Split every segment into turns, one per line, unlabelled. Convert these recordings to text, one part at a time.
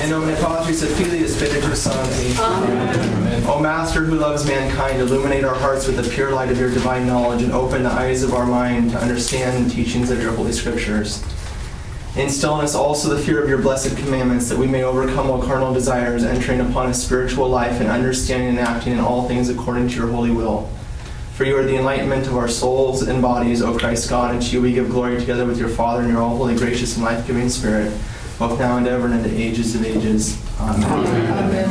In nomine Patris et Filii et Sancti. Amen. O Master who loves mankind, illuminate our hearts with the pure light of your divine knowledge and open the eyes of our mind to understand the teachings of your holy scriptures. Instill in us also the fear of your blessed commandments, that we may overcome all carnal desires, entering upon a spiritual life and understanding and acting in all things according to your holy will. For you are the enlightenment of our souls and bodies, O Christ God, and to you we give glory together with your Father and your all holy, gracious, and life giving Spirit, both now and ever and into ages of ages. Amen. Amen.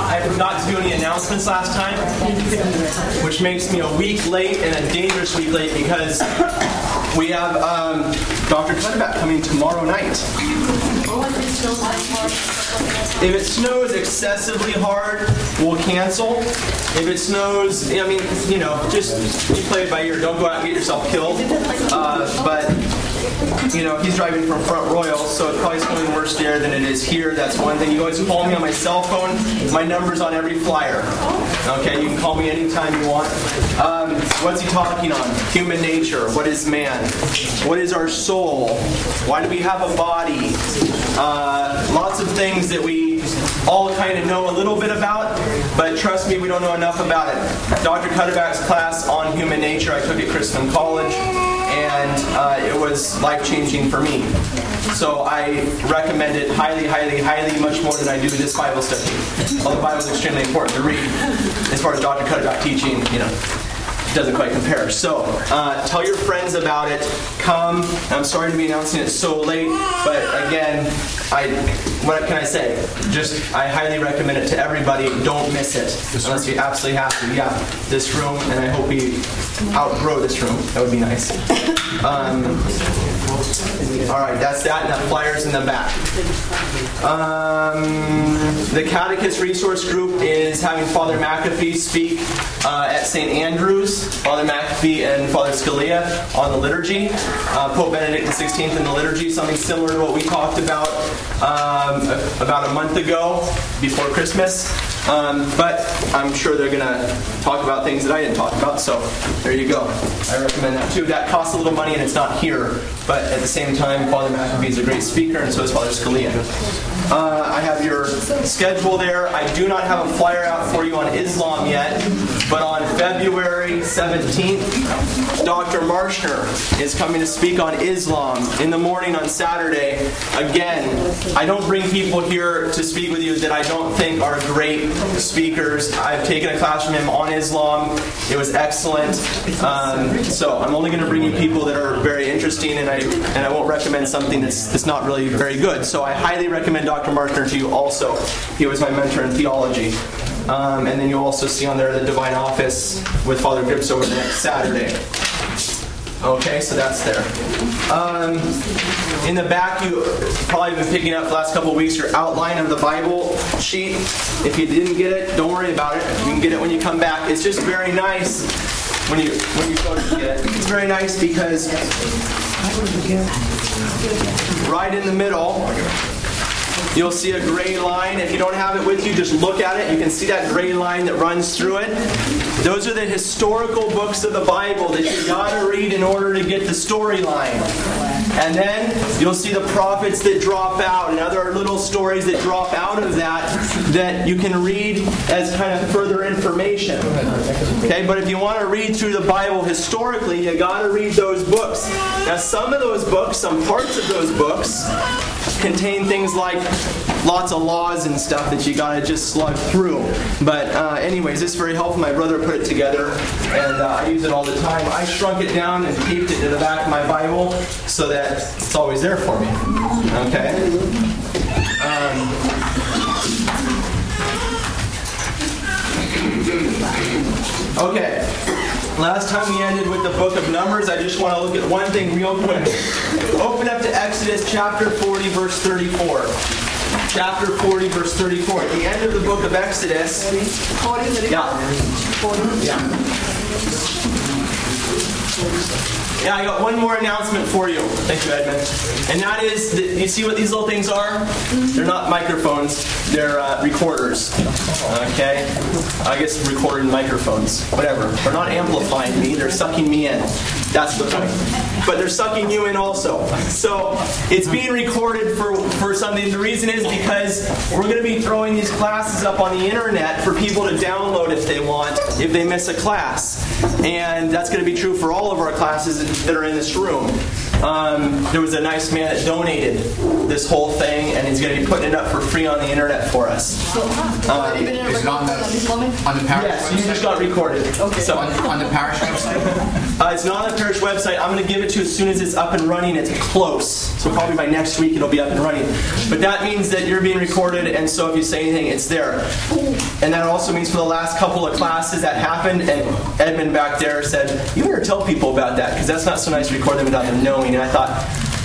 I forgot to do any announcements last time, which makes me a week late and a dangerous week late because we have um, Dr. Cuddeback coming tomorrow night. If it snows excessively hard, we'll cancel. If it snows, I mean, you know, just play it by ear. Don't go out and get yourself killed. Uh, but you know, he's driving from Front Royal, so it's probably snowing worse there than it is here. That's one thing. You always call me on my cell phone. My number's on every flyer. Okay, you can call me anytime you want. Um, what's he talking on? Human nature. What is man? What is our soul? Why do we have a body? Uh, lots of things that we all kind of know a little bit about, but trust me, we don't know enough about it. Dr. Cuddeback's class on human nature I took at Christendom College and uh, it was life changing for me. So I recommend it highly, highly, highly, much more than I do this Bible study. Although the Bible is extremely important to read as far as Dr. Cuddeback teaching, you know doesn't quite compare. So, uh, tell your friends about it. Come. I'm sorry to be announcing it so late, but again, I what can I say? Just I highly recommend it to everybody. Don't miss it unless you absolutely have to. Yeah, this room, and I hope we outgrow this room. That would be nice. Um, all right, that's that, and that flyer's in the back. Um, the Catechist Resource Group is having Father McAfee speak uh, at St. Andrews. Father McAfee and Father Scalia on the liturgy. Uh, Pope Benedict XVI in the liturgy, something similar to what we talked about um, about a month ago before Christmas. Um, but I'm sure they're going to talk about things that I didn't talk about, so there you go. I recommend that too. That costs a little money and it's not here, but at the same time, Father McAfee is a great speaker, and so is Father Scalia. Uh, I have your schedule there. I do not have a flyer out for you on Islam yet, but on February 17th, Dr. Marshner is coming to speak on Islam in the morning on Saturday. Again, I don't bring people here to speak with you that I don't think are great speakers. I've taken a class from him on Islam. It was excellent. Um, so I'm only going to bring you people that are very interesting, and I and I won't recommend something that's, that's not really very good. So I highly recommend Dr. Dr. Marshner to you also. He was my mentor in theology. Um, and then you'll also see on there the Divine Office with Father Grips over next Saturday. Okay, so that's there. Um, in the back, you probably been picking up the last couple weeks your outline of the Bible sheet. If you didn't get it, don't worry about it. You can get it when you come back. It's just very nice when you when you go to get it. It's very nice because right in the middle You'll see a gray line. If you don't have it with you, just look at it. You can see that gray line that runs through it. Those are the historical books of the Bible that you gotta read in order to get the storyline. And then you'll see the prophets that drop out and other little stories that drop out of that that you can read as kind of further information. Okay, but if you want to read through the Bible historically, you got to read those books. Now, some of those books, some parts of those books, contain things like lots of laws and stuff that you got to just slug through. But, uh, anyways, this is very helpful. My brother put it together, and uh, I use it all the time. I shrunk it down and taped it to the back of my Bible so that it's always there for me. Okay? Um, Okay. Last time we ended with the book of Numbers. I just want to look at one thing real quick. Open up to Exodus chapter 40, verse 34. Chapter 40, verse 34. At the end of the book of Exodus. Forty. Yeah. Yeah. Yeah, I got one more announcement for you. Thank you, Edmund. And that is, you see what these little things are? They're not microphones, they're uh, recorders. Okay? I guess recording microphones. Whatever. They're not amplifying me, they're sucking me in. That's the point. But they're sucking you in also. So it's being recorded for, for something. The reason is because we're going to be throwing these classes up on the internet for people to download if they want, if they miss a class. And that's going to be true for all of our classes that are in this room. Um, there was a nice man that donated this whole thing, and he's going to be putting it up for free on the internet for us. Um,
Is it on the, on the parish
yes, you just got recorded. So,
On, on the parish website?
uh, it's not on the parish website. I'm going to give it to you as soon as it's up and running. It's close. So probably by next week it'll be up and running. But that means that you're being recorded, and so if you say anything, it's there. And that also means for the last couple of classes that happened, and Edmund back there said, you better tell people about that, because that's not so nice to record them without them knowing. And I thought,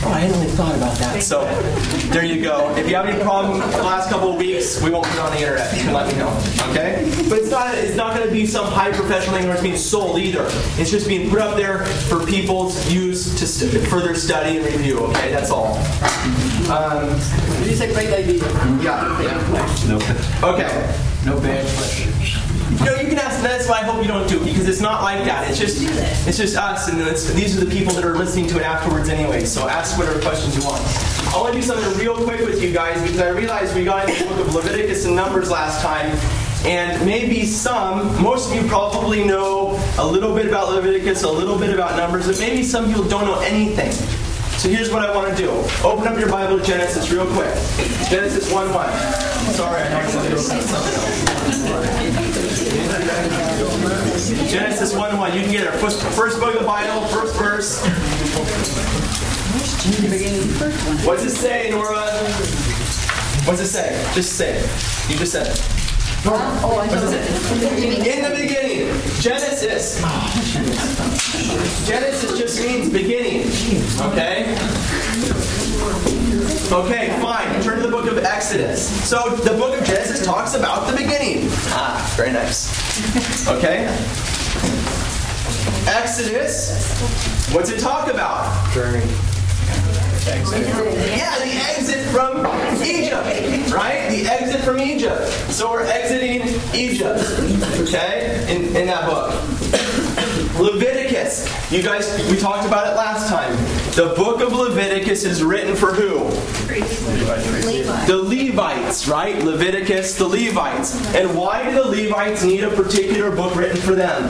oh, I hadn't really thought about that. So there you go. If you have any problem the last couple of weeks, we won't put it on the internet. You can let me know. Okay? But it's not it's not going to be some high professional thing where it's being sold either. It's just being put up there for people's use to st- further study and review. Okay, that's all. Um,
It's a great idea.
yeah. Yeah. No. Okay.
No bad question.
No, you can ask. That's why I hope you don't do it because it's not like that. It's just it's just us, and these are the people that are listening to it afterwards anyway. So ask whatever questions you want. I want to do something real quick with you guys because I realized we got into the book of Leviticus and Numbers last time. And maybe some, most of you probably know a little bit about Leviticus, a little bit about Numbers, but maybe some people don't know anything. So here's what I want to do. Open up your Bible to Genesis real quick. Genesis 1 1. Sorry, I know I said it. Genesis 1 1. You can get our First, first book of the Bible, first verse. What's it say, Nora? What's it say? Just say it. You just said it.
Oh, I
What's it say? In the beginning. Genesis. Genesis just means beginning. Okay? Okay, fine. Turn to the book of Exodus. So the book of Genesis talks about the beginning. Ah, very nice. Okay? Exodus. What's it talk about?
Journey.
Yeah, the exit from Egypt, right? The exit from Egypt. So we're exiting Egypt, okay, in, in that book. Leviticus. You guys, we talked about it last time. The book of Leviticus is written for who? The Levites, right? Leviticus, the Levites. And why do the Levites need a particular book written for them?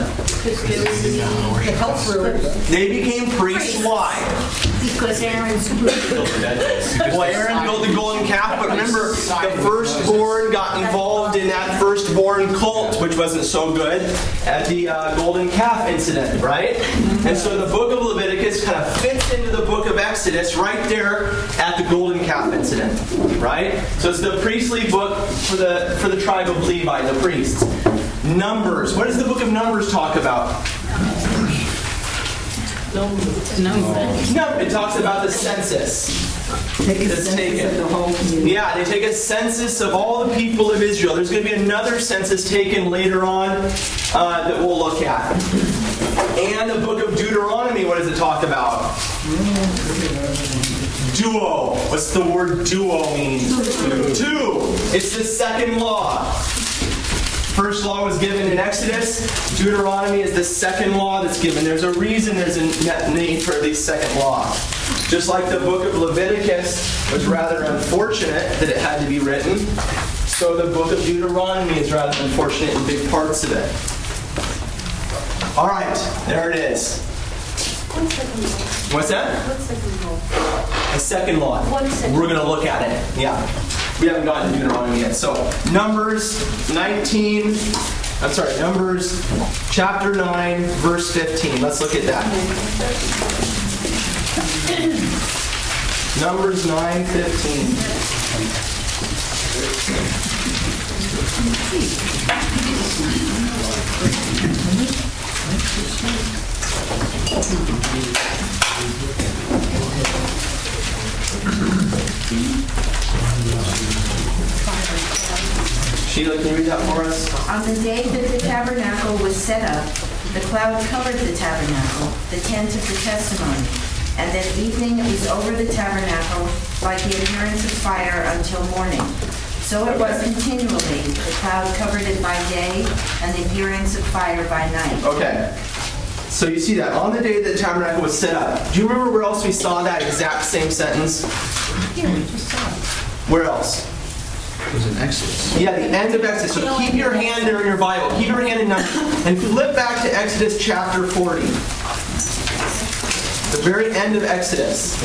The health ruler.
They became priests. Why?
Because Aaron's
Well, Aaron built the golden calf, but remember, the firstborn got involved in that firstborn cult, which wasn't so good, at the uh, golden calf incident, right? And so the book of Leviticus kind of fits into the book of Exodus right there at the golden calf incident, right? So it's the priestly book for the for the tribe of Levi, the priests. Numbers. What does the book of Numbers talk about? No, it talks about the census. That's taken. Yeah, they take a census of all the people of Israel. There's going to be another census taken later on uh, that we'll look at. And the book of Deuteronomy, what does it talk about? Duo. What's the word duo mean? Two. It's the second law. First law was given in Exodus. Deuteronomy is the second law that's given. There's a reason there's a need for the second law. Just like the book of Leviticus was rather unfortunate that it had to be written, so the book of Deuteronomy is rather unfortunate in big parts of it. All right, there it is. What's that? A second law. We're going to look at it. Yeah. We haven't gotten to Deuteronomy yet. So, Numbers 19, I'm sorry, Numbers chapter 9, verse 15. Let's look at that. Numbers 9, 15. Sheila, can you read that for us?
On the day that the tabernacle was set up, The cloud covered the tabernacle, the tent of the testimony, and at evening was over the tabernacle like the appearance of fire until morning. So it was continually. The cloud covered it by day, and the appearance of fire by night.
Okay. So you see that on the day that the tabernacle was set up. Do you remember where else we saw that exact same sentence? Here, we just saw it. Where else?
It was in Exodus.
Yeah, the end of Exodus. So keep your hand there in your Bible. Keep your hand in Numbers. And flip back to Exodus chapter 40. The very end of Exodus.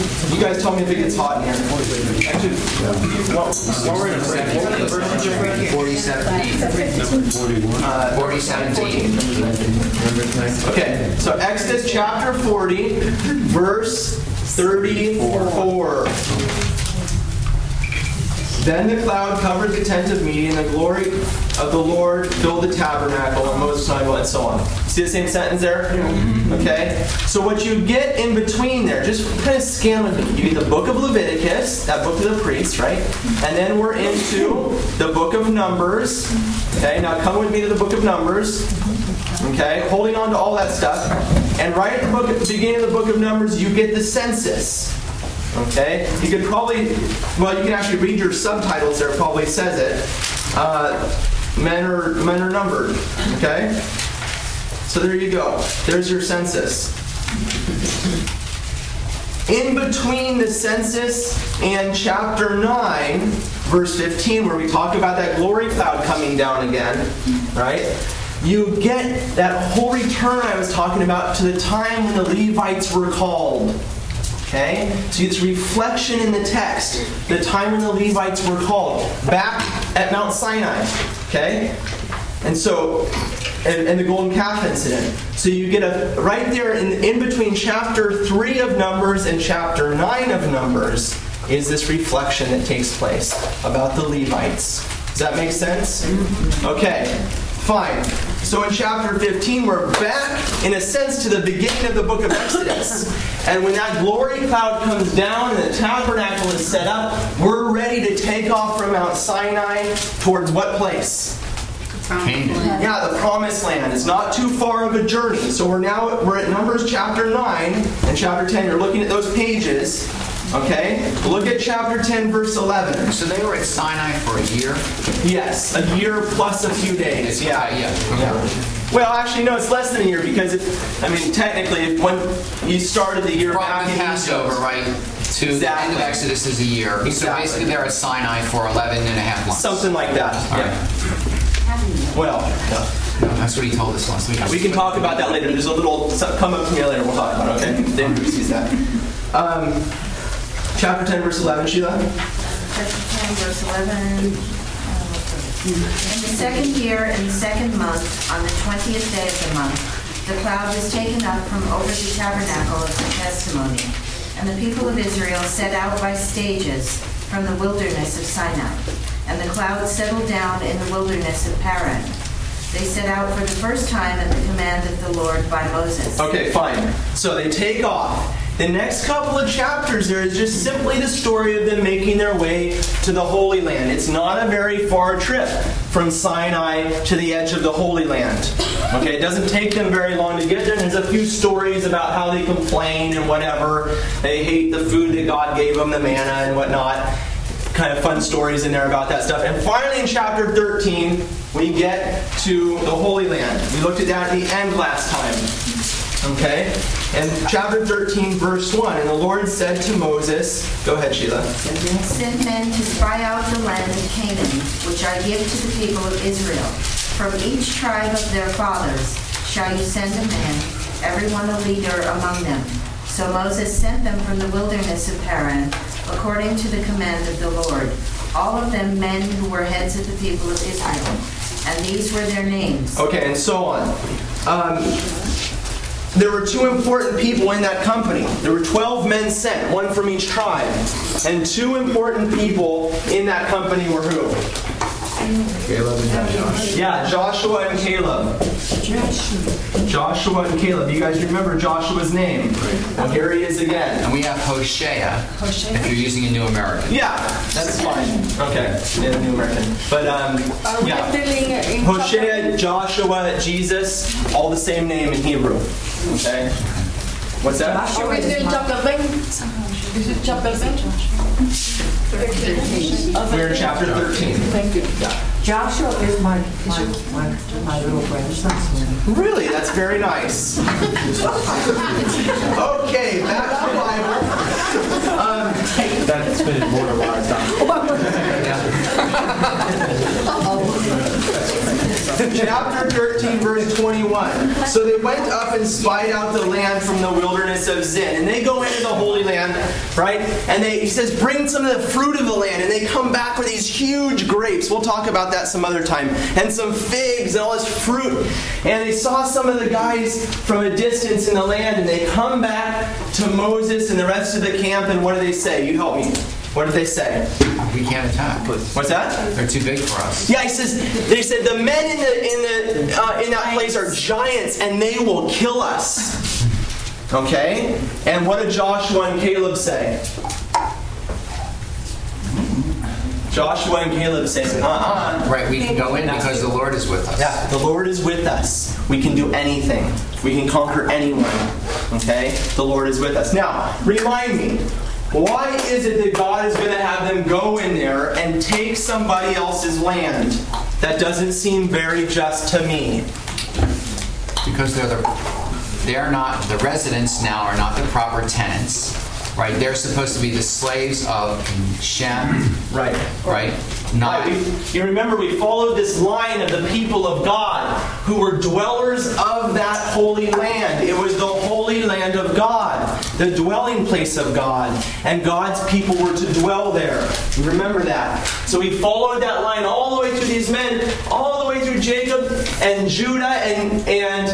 You guys tell me if it gets hot in here. Actually, well, while we're in a break, what were the verses you're reading?
4017.
Uh,
4017.
Okay, so Exodus chapter 40, verse 34. Then the cloud covered the tent of meeting, and the glory of the Lord filled the tabernacle, and Moses I and so on. See the same sentence there? Okay? So what you get in between there, just kind of scan with me. You get the book of Leviticus, that book of the priests, right? And then we're into the book of Numbers. Okay, now come with me to the book of Numbers. Okay, holding on to all that stuff. And right at the book, at the beginning of the book of Numbers, you get the census. Okay, you could probably, well, you can actually read your subtitles there. Probably says it. Uh, men are men are numbered. Okay, so there you go. There's your census. In between the census and chapter 9, verse 15, where we talk about that glory cloud coming down again, right? You get that whole return I was talking about to the time when the Levites were called. Okay? So it's reflection in the text, the time when the Levites were called, back at Mount Sinai. Okay? And so, and, and the golden calf incident. So you get a, right there in, in between chapter 3 of Numbers and chapter 9 of Numbers is this reflection that takes place about the Levites. Does that make sense? Okay, fine. So in chapter 15, we're back, in a sense, to the beginning of the book of Exodus. And when that glory cloud comes down and the tabernacle is set up, we're ready to take off from Mount Sinai towards what place?
Canaan.
Yeah, the promised land. It's not too far of a journey. So we're now we're at Numbers chapter 9 and chapter 10. You're looking at those pages. Okay? Look at chapter 10, verse 11.
So they were at Sinai for a year?
Yes, a year plus a few days. Yeah.
Yeah.
Yeah. Well, actually, no, it's less than a year because, if, I mean, technically, if when you started the year
From
back
the
in
Passover,
Egypt,
right, to the end of Exodus is a year. So basically they're at Sinai for 11 and a half months.
something like that.
All
Yeah.
right.
Well, yeah.
That's what he told us last week.
we can talk about that later. There's a little come up to me later. We'll talk about it. Okay, Dave sees that. Um, chapter 10, verse 11, Sheila.
Chapter 10, verse 11. In the second year, in the second month, on the 20th day of the month, the cloud was taken up from over the tabernacle of the testimony. And the people of Israel set out by stages from the wilderness of Sinai. And the cloud settled down in the wilderness of Paran. They set out for the first time at the command of the Lord by Moses.
Okay, fine. So they take off. The next couple of chapters there is just simply the story of them making their way to the Holy Land. It's not a very far trip from Sinai to the edge of the Holy Land. Okay, it doesn't take them very long to get there. There's a few stories about how they complain and whatever. They hate the food that God gave them, the manna and whatnot. Kind of fun stories in there about that stuff. And finally, in chapter 13, we get to the Holy Land. We looked at that at the end last time. Okay? And chapter 13, verse 1. And the Lord said to Moses, Go ahead, Sheila.
Send men to spy out the land of Canaan, which I give to the people of Israel. From each tribe of their fathers shall you send a man, everyone a leader among them. So Moses sent them from the wilderness of Paran, according to the command of the Lord, all of them men who were heads of the people of Israel. And these were their names.
Okay, and so on. Um, there were two important people in that company. There were 12 men sent, one from each tribe. And two important people in that company were who? Yeah, Joshua and Caleb. Joshua and Caleb. You guys remember Joshua's name? Well, here he is again.
And we have Hosea, if you're using a New American.
Yeah, that's fine. Okay, in New American. But um, yeah.
dealing
Hosea, Joshua, Jesus, all the same name in Hebrew. Okay. What's that?
Are we doing chapter 20? Is it chapter 20?
We're in chapter 13.
Thank you.
Joshua is my, my, my, my little grandson's name.
Really, that's very nice. okay, back to the Bible. Um,
That's been immortalized
Chapter 13, verse 21. So they went up and spied out the land from the wilderness of Zin. And they go into the Holy Land, right? And they, he says, bring some of the fruit of the land. And they come back with these huge grapes. We'll talk about that some other time. And some figs and all this fruit. And they saw some of the guys from a distance in the land. And they come back to Moses and the rest of the camp. And what do they say? You help me. What did they say?
We can't attack.
What's that?
They're too big for us.
Yeah, he says. They said the men in the in the uh, in that place are giants, and they will kill us. Okay. And what did Joshua and Caleb say? Joshua and Caleb say, "Uh-uh."
Right, we can go in because the Lord is with us.
Yeah, the Lord is with us. We can do anything. We can conquer anyone. Okay? The Lord is with us. Now, remind me, why is it that God is going to have them go in there and take somebody else's land? That doesn't seem very just to me.
Because they're the, they're not, the residents now are not the proper tenants. Right, they're supposed to be the slaves of Shem,
Right.
right? Not,
Right, we- You remember we followed this line of the people of God who were dwellers of that holy land. It was the holy land of God, the dwelling place of God, and God's people were to dwell there. Remember that. So we followed that line all the way through these men, all the way through Jacob and Judah and and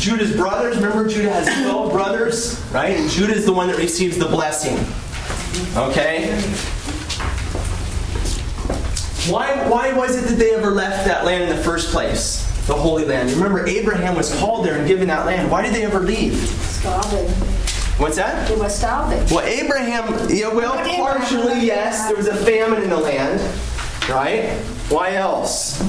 Judah's brothers. Remember, Judah has 12 brothers, right? And Judah is the one that receives the blessing. Okay? Why, why was it that they ever left that land in the first place? The Holy Land. Remember, Abraham was called there and given that land. Why did they ever leave?
Starving.
What's that?
They were starving.
Well, Abraham, yeah, well, partially, yes. There was a famine in the land, right? Why else?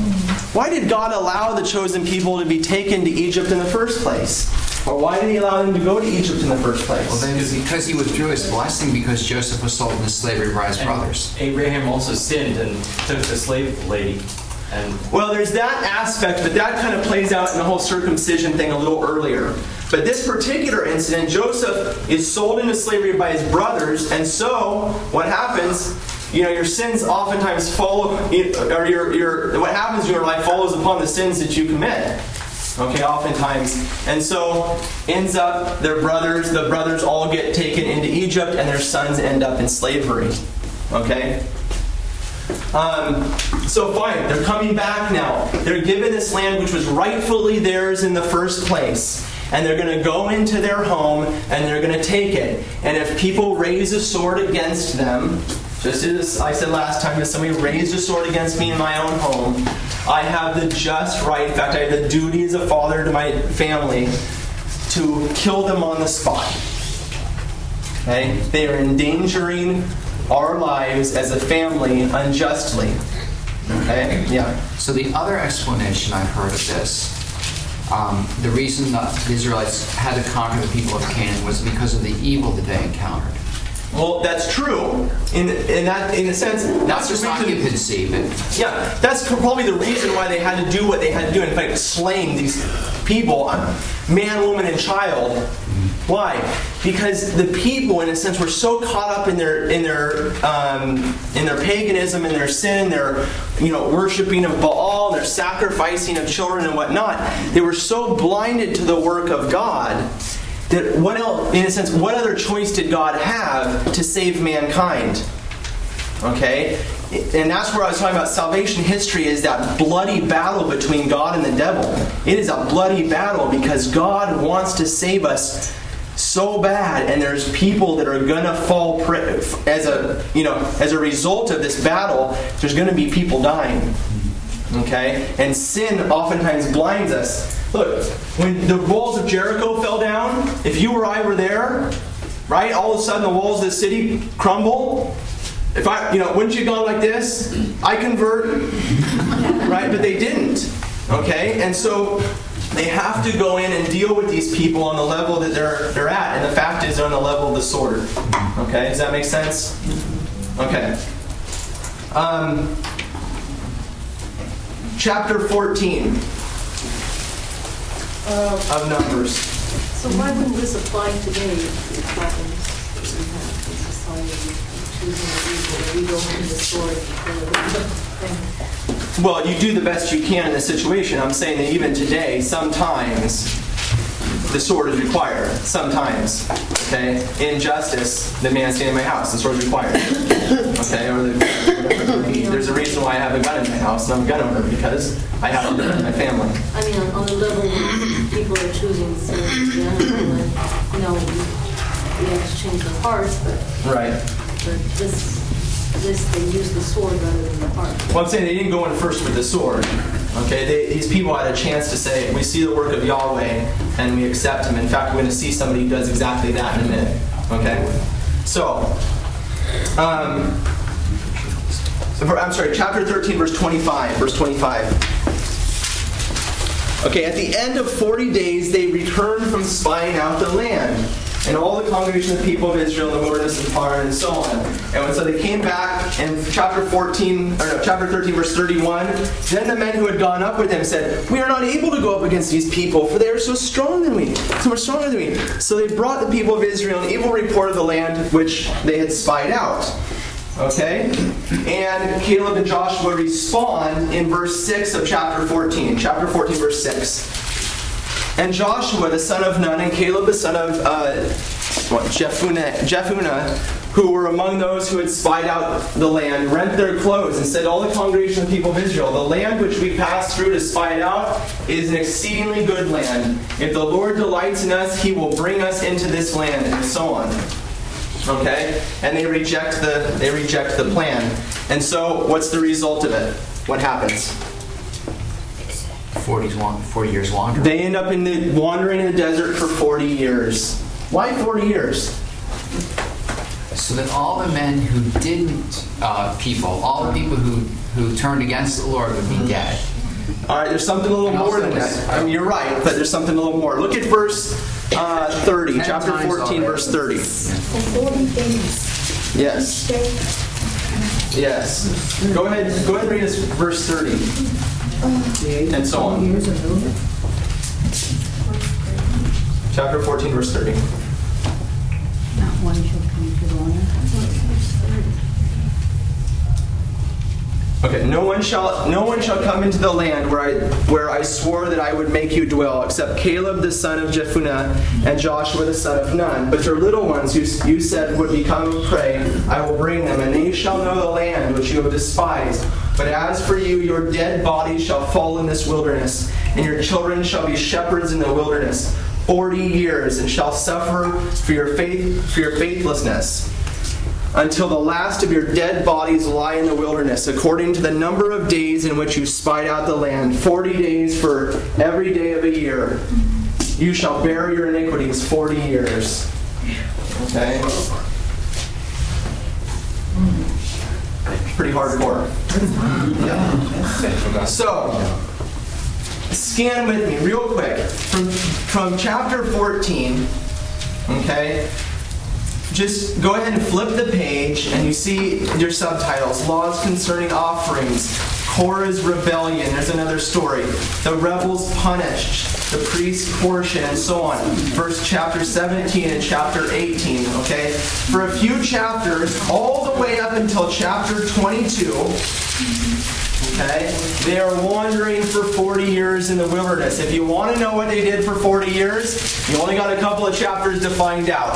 Why did God allow the chosen people to be taken to Egypt in the first place? Or why did he allow them to go to Egypt in the first place?
well, then because he withdrew his blessing because Joseph was sold into slavery by his brothers.
Abraham also sinned and took the slave lady.
Well, there's that aspect, but that kind of plays out in the whole circumcision thing a little earlier. But this particular incident, Joseph is sold into slavery by his brothers, and so what happens? You know, your sins oftentimes follow, or your, your what happens in your life follows upon the sins that you commit. Okay, oftentimes. And so ends up their brothers, the brothers all get taken into Egypt, and their sons end up in slavery. Okay? Um, so fine, they're coming back now. They're given this land which was rightfully theirs in the first place. And they're going to go into their home and they're going to take it. And if people raise a sword against them, just as I said last time, if somebody raised a sword against me in my own home, I have the just right, in fact, I have the duty as a father to my family to kill them on the spot. Okay? They are endangering our lives as a family unjustly. Okay? Yeah.
So the other explanation I've heard of this, um, the reason that the Israelites had to conquer the people of Canaan was because of the evil that they encountered.
Well, that's true in in that in a sense. That's
just occupancy, but
Yeah, that's probably the reason why they had to do what they had to do. In fact, slaying these people, man, woman, and child. Why? Because the people, in a sense, were so caught up in their in their um, in their paganism, and their sin, their you know worshiping of Baal, their sacrificing of children and whatnot. They were so blinded to the work of God that what else? In a sense, what other choice did God have to save mankind? Okay? And that's where I was talking about salvation history is that bloody battle between God and the devil. It is a bloody battle because God wants to save us so bad and there's people that are to fall pri- as a, you know, as a result of this battle, there's to be people dying. Okay? And sin oftentimes blinds us. Look, when the walls of Jericho fell down, if you or I were there, right, all of a sudden the walls of the city crumble. If I, you know, wouldn't you gone like this? I convert, right? But they didn't. Okay? And so they have to go in and deal with these people on the level that they're they're at. And the fact is they're on the level of the sword. Okay? Does that make sense? Okay. Um, chapter 14 of Numbers.
So why wouldn't this apply today if it happens? that We have a society choosing evil, we go into the sword
Well, you do the best you can in the situation. I'm saying that even today, sometimes the sword is required. Sometimes, okay. In justice, the man standing in my house, the sword is required. Okay, or the, there's a reason why I have a gun in my house, and I'm a gun owner because I have to defend my family.
I mean, on, on the level people are choosing to, yeah, like, you know, we have to change their hearts, but,
Right.
but this, this, they use the sword rather than the heart.
Well, I'm saying they didn't go in first with the sword. Okay, they, these people had a chance to say, "We see the work of Yahweh, and we accept Him." In fact, we're going to see somebody who does exactly that in a minute. Okay, so, um, I'm sorry, chapter 13, verse 25. Verse 25. Okay, at the end of 40 days, they returned from spying out the land. And all the congregation of the people of Israel in the wilderness and Paran and so on. And so they came back in chapter 14, or no, chapter 13, verse 31. Then the men who had gone up with them said, We are not able to go up against these people, for they are so strong than we, so much stronger than we. So they brought the people of Israel an evil report of the land which they had spied out. Okay? And Caleb and Joshua respond in verse 6 of chapter 14. Chapter 14, verse 6. And Joshua, the son of Nun, and Caleb, the son of uh, what, Jephunneh, Jephunneh, who were among those who had spied out the land, rent their clothes and said, All the congregation of the people of Israel, the land which we passed through to spy it out is an exceedingly good land. If the Lord delights in us, he will bring us into this land, and so on. Okay? And they reject the they reject the plan. And so what's the result of it? What happens?
40, wan- 40 years wander.
They end up in the wandering in the desert for 40 years. Why 40 years?
So that all the men who didn't, uh, people, all the people who, who turned against the Lord would be dead.
All right, there's something a little
And
more than
was-
that. I mean, you're right, but there's something a little more. Look at verse uh, 30, chapter 14, verse 30.
Days.
Yes, yes. Go ahead, go ahead and read us verse 30. And so on. Chapter 14, verse 30.
Not one shall come to the land.
Okay, no one shall no one shall come into the land where I where I swore that I would make you dwell, except Caleb the son of Jephunneh and Joshua the son of Nun. But your little ones, who you said would become prey, I will bring them, and they shall know the land which you have despised. But as for you, your dead bodies shall fall in this wilderness, and your children shall be shepherds in the wilderness forty years, and shall suffer for your faith for your faithlessness until the last of your dead bodies lie in the wilderness, according to the number of days in which you spied out the land, forty days for every day of a year. You shall bear your iniquities forty years. Okay? Pretty hardcore. Yeah. So, scan with me real quick from, from chapter 14, okay? Just go ahead and flip the page and you see your subtitles. Laws concerning offerings. Korah's rebellion. There's another story. The rebels punished. The Priest's portion and so on. Verse chapter 17 and chapter 18 okay? For a few chapters all the way up until chapter 22 Okay? They are wandering for 40 years in the wilderness. If you want to know what they did for 40 years, you only got a couple of chapters to find out.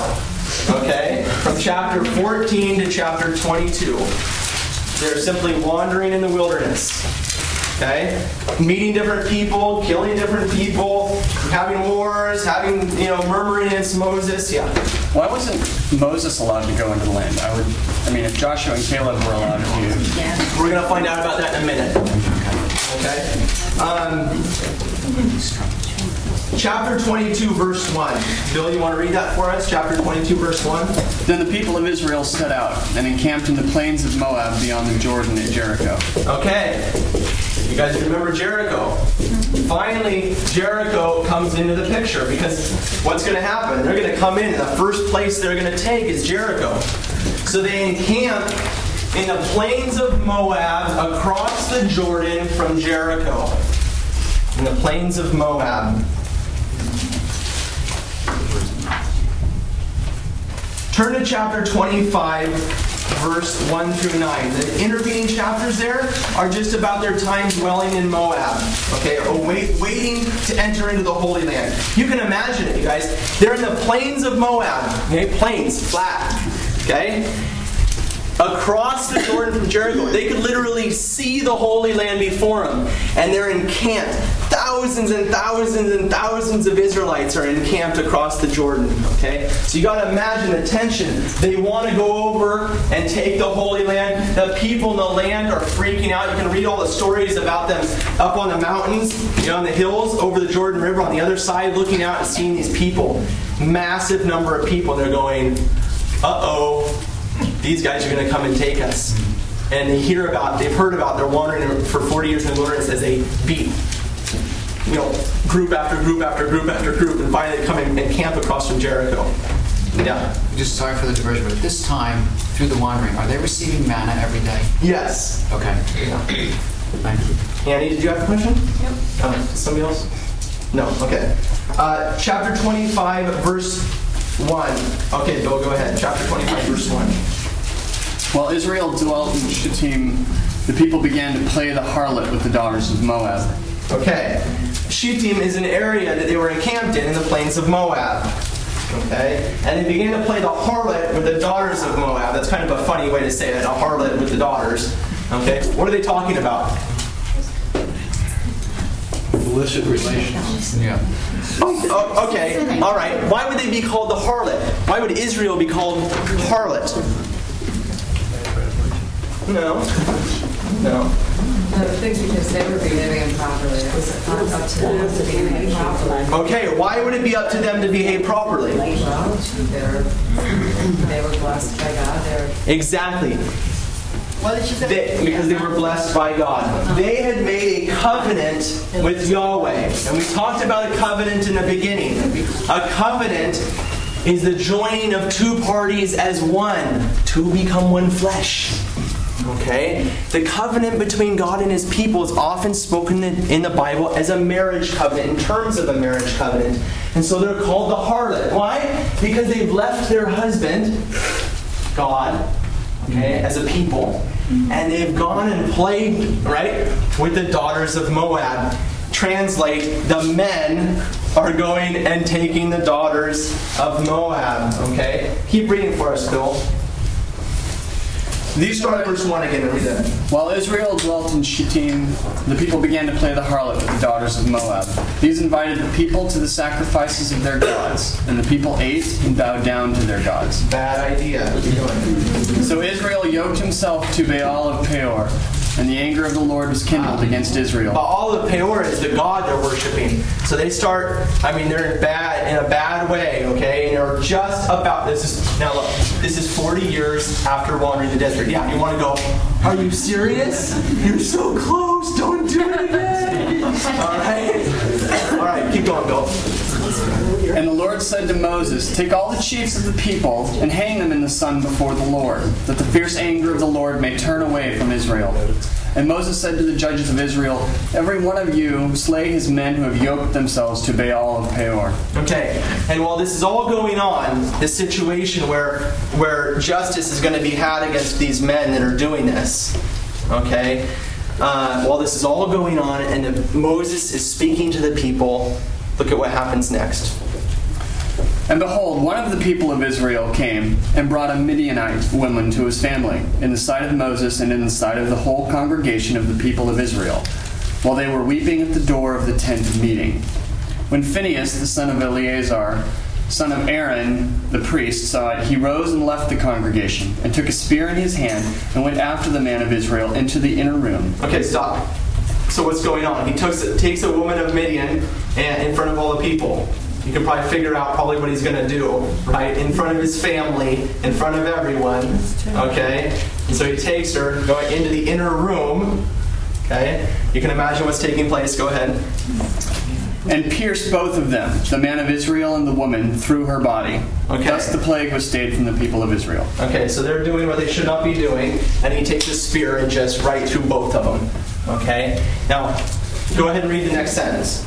Okay? From chapter 14 to chapter 22. They're simply wandering in the wilderness. Okay? Meeting different people, killing different people, having wars, having, you know, murmuring against Moses. Yeah.
Why wasn't Moses allowed to go into the land? I would, I mean, if Joshua and Caleb were allowed to, Yeah.
We're going to find out about that in a minute. Okay? Um, chapter 22, verse 1. Bill, you want to read that for us? Chapter 22, verse 1.
Then the people of Israel set out and encamped in the plains of Moab beyond the Jordan at Jericho.
Okay. You guys remember Jericho? Finally, Jericho comes into the picture because what's going to happen? They're going to come in, and the first place they're going to take is Jericho. So they encamp in the plains of Moab across the Jordan from Jericho. In the plains of Moab. Turn to chapter 25, verse 1 through 9. The intervening chapters there are just about their time dwelling in Moab, okay, or wait, waiting to enter into the Holy Land. You can imagine it, you guys. They're in the plains of Moab, okay, plains, flat, okay? Across the Jordan from Jericho. They could literally see the Holy Land before them, and they're encamped. Thousands and thousands and thousands of Israelites are encamped across the Jordan, okay? So you got to imagine the tension. They want to go over and take the Holy Land. The people in the land are freaking out. You can read all the stories about them up on the mountains, you know, on the hills over the Jordan River on the other side, looking out and seeing these people. Massive number of people. They're going, uh oh, these guys are going to come and take us. And they hear about, they've heard about, they're wandering for 40 years in the wilderness as they beat, you know, group after group after group after group, and finally they come in and camp across from Jericho. Yeah.
Just sorry for the diversion, but this time, through the wandering, are they receiving manna every day?
Yes.
Okay. Thank you.
Annie, did you have a question? Yep. Uh, somebody else? No. Okay. Uh, chapter 25, verse 1. Okay, Bill, go ahead. Chapter 25, verse 1.
While Israel dwelt in Shittim, the people began to play the harlot with the daughters of Moab.
Okay. Shittim is an area that they were encamped in in the plains of Moab. Okay? And they began to play the harlot with the daughters of Moab. That's kind of a funny way to say it, a harlot with the daughters. Okay? What are they talking about?
Illicit relations.
Yeah.
Oh, okay. All right. Why would they be called the harlot? Why would Israel be called harlot? No. No.
I think because they were behaving improperly. It was not up to them to behave properly.
Okay, why would it be up to them to behave properly?
Well, they're, they were blessed by God. They're
Exactly.
What did you say?
They, because they were blessed by God. They had made a covenant with Yahweh. And we talked about a covenant in the beginning. A covenant is the joining of two parties as one to become one flesh. Okay? The covenant between God and his people is often spoken in the Bible as a marriage covenant, in terms of a marriage covenant. And so they're called the harlot. Why? Because they've left their husband, God, okay, as a people, and they've gone and played, right, with the daughters of Moab. Translate, the men are going and taking the daughters of Moab, okay? Keep reading for us, Bill. These verse 1 again and read.
While Israel dwelt in Shittim, the people began to play the harlot with the daughters of Moab. These invited the people to the sacrifices of their gods, and the people ate and bowed down to their gods.
Bad idea.
So Israel yoked himself to Baal of Peor, and the anger of the Lord was kindled against Israel.
Baal of Peor is the god they're worshiping. So they start. I mean, they're in bad in a bad way. Okay, and they're just about. This is now look. This is 40 years after wandering the desert. Yeah, you want to go? Are you serious? You're so close. Don't do it again. All right. All right. Keep going, Bill.
And the Lord said to Moses, Take all the chiefs of the people and hang them in the sun before the Lord, that the fierce anger of the Lord may turn away from Israel. And Moses said to the judges of Israel, Every one of you slay his men who have yoked themselves to Baal of Peor.
Okay, and while this is all going on, this situation where where justice is going to be had against these men that are doing this, okay, uh, while this is all going on and Moses is speaking to the people, look at what happens next.
And behold, one of the people of Israel came and brought a Midianite woman to his family, in the sight of Moses and in the sight of the whole congregation of the people of Israel, while they were weeping at the door of the tent of meeting. When Phinehas, the son of Eleazar, son of Aaron, the priest, saw it, he rose and left the congregation, and took a spear in his hand, and went after the man of Israel into the inner room.
Okay, stop. so what's going on? He takes, takes a woman of Midian in front of all the people. You can probably figure out probably what he's going to do, right? In front of his family, in front of everyone. Okay? And so he takes her going into the inner room. Okay? You can imagine what's taking place. Go ahead.
and pierced both of them, the man of Israel and the woman, through her body.
Okay.
Thus the plague was stayed from the people of Israel.
Okay, so they're doing what they should not be doing, and he takes a spear and just right through both of them. Okay? Now, go ahead and read the next sentence.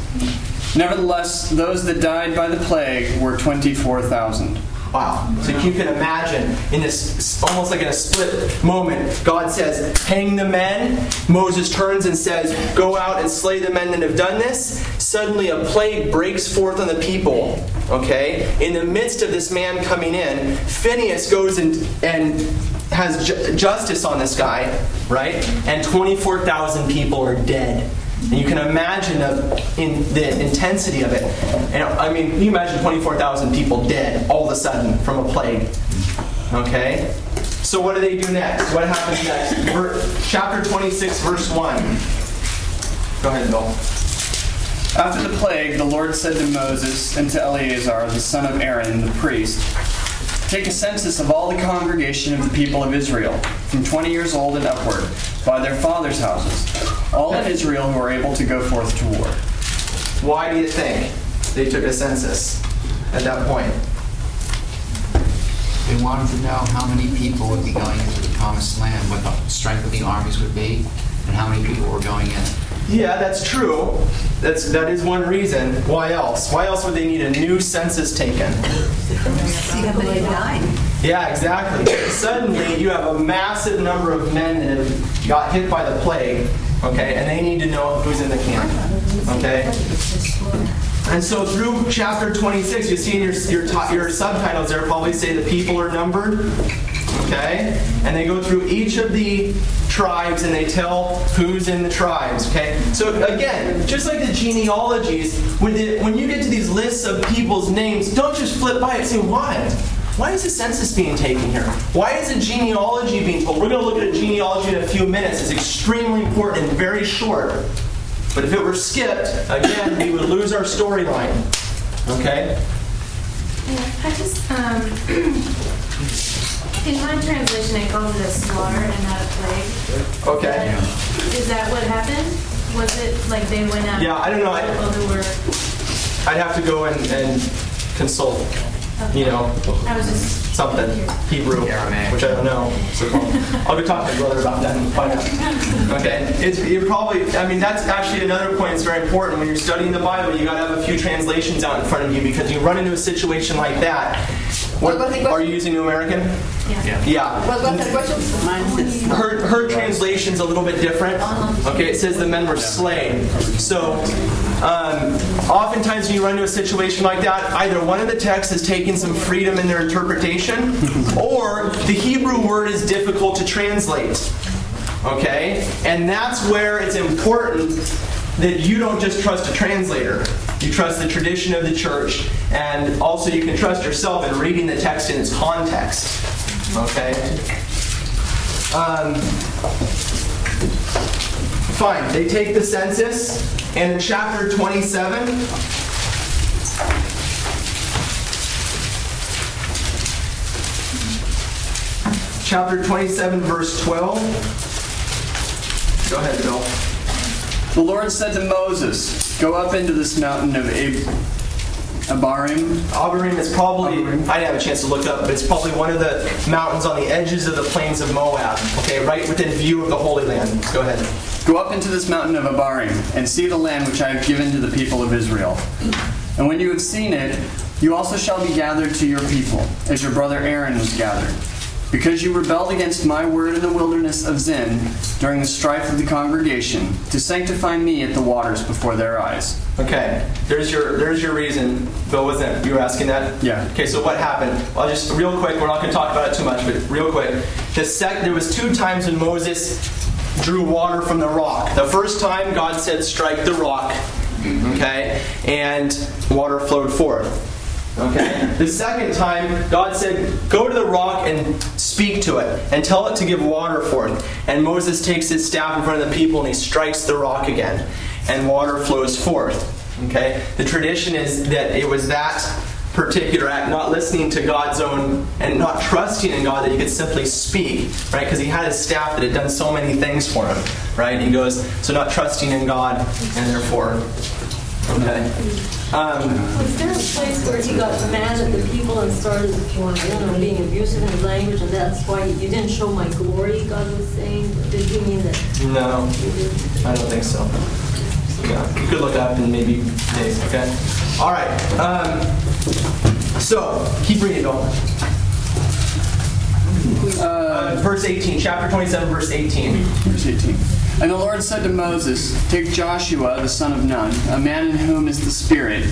Nevertheless, those that died by the plague were 24,000.
Wow. So you can imagine in this, almost like in a split moment, God says, hang the men. Moses turns and says, go out and slay the men that have done this. Suddenly a plague breaks forth on the people. Okay? In the midst of this man coming in, Phineas goes and, and has ju- justice on this guy, right? And 24,000 people are dead. And you can imagine the, in, the intensity of it. And I mean, you imagine 24,000 people dead all of a sudden from a plague? Okay? So what do they do next? What happens next? Ver, chapter 26, verse 1. Go ahead, Bill.
After the plague, the Lord said to Moses and to Eleazar, the son of Aaron, the priest, Take a census of all the congregation of the people of Israel, from 20 years old and upward, by their fathers' houses, all in Israel who are able to go forth to war.
Why do you think they took a census at that point?
They wanted to know how many people would be going into the promised land, what the strength of the armies would be, and how many people were going in.
Yeah, that's true. That's that is one reason. Why else? Why else would they need a new census taken?
See how many died.
Yeah, exactly. Suddenly, you have a massive number of men that have got hit by the plague, okay, and they need to know who's in the camp, okay. And so through chapter 26, you see in your your, ti- your subtitles there probably say the people are numbered, okay, and they go through each of the tribes and they tell who's in the tribes, okay. So again, just like the genealogies, when the, when you get to these lists of people's names, don't just flip by it and say why. Why is a census being taken here? Why is a genealogy being told? We're going to look at a genealogy in a few minutes. It's extremely important and very short. But if it were skipped, again, we would lose our storyline. Okay?
Yeah, I just, um, in my translation, it calls it a slaughter and not a plague.
Okay.
Is that what happened? Was it like they went out?
Yeah, I don't know. I,
who were.
I'd have to go and, and consult, you know,
I was just.
something, Hebrew,
Aramaic.
which I don't know. So I'll go talk to my brother about that and find out. Okay, it's you're probably. I mean, that's actually another point that's very important when you're studying the Bible. You got to have a few translations out in front of you because you run into a situation like that. What,
What was the
are you using New American?
Yeah.
Yeah.
What was the question?
Mine says
Her, her translation's a little bit different. Uh-huh. Okay, it says the men were slain. So, um, oftentimes when you run into a situation like that, either one of the texts is taking some freedom in their interpretation, or the Hebrew word is difficult to translate. Okay? And that's where it's important that you don't just trust a translator. You trust the tradition of the church, and also you can trust yourself in reading the text in its context. Okay? Um, fine, they take the census, and in chapter 27, chapter 27, verse 12. Go ahead, Bill.
The Lord said to Moses, Go up into this mountain of Ab- Abarim,
Abarim is probably, I didn't have a chance to look up, but it's probably one of the mountains on the edges of the plains of Moab, okay, right within view of the Holy Land. Go ahead.
Go up into this mountain of Abarim, and see the land which I have given to the people of Israel. And when you have seen it, you also shall be gathered to your people, as your brother Aaron was gathered. Because you rebelled against my word in the wilderness of Zin during the strife of the congregation, to sanctify me at the waters before their eyes.
Okay, there's your there's your reason. Bill wasn't you were asking that?
Yeah.
Okay, so what happened? Well, just real quick. We're not going to talk about it too much, but real quick. The sec- there was two times when Moses drew water from the rock. The first time, God said, "Strike the rock," mm-hmm. okay, and water flowed forth. Okay? The second time, God said, Go to the rock and speak to it, and tell it to give water forth. And Moses takes his staff in front of the people and he strikes the rock again, and water flows forth. Okay? The tradition is that it was that particular act, not listening to God's own and not trusting in God that he could simply speak, right? Because he had his staff that had done so many things for him, right? He goes, so not trusting in God, and therefore, okay. Um,
Was there a place where he got mad at the people and started, well, I know, being abusive in his language, and that's why you didn't show my glory, God was saying? Did he mean that
no,
you did?
I don't think so. Yeah, you could look up and maybe days, okay? All right. Um, so, keep reading, Bill. Uh, verse 18, chapter 27, verse 18.
Verse 18. And the Lord said to Moses, Take Joshua the son of Nun, a man in whom is the Spirit,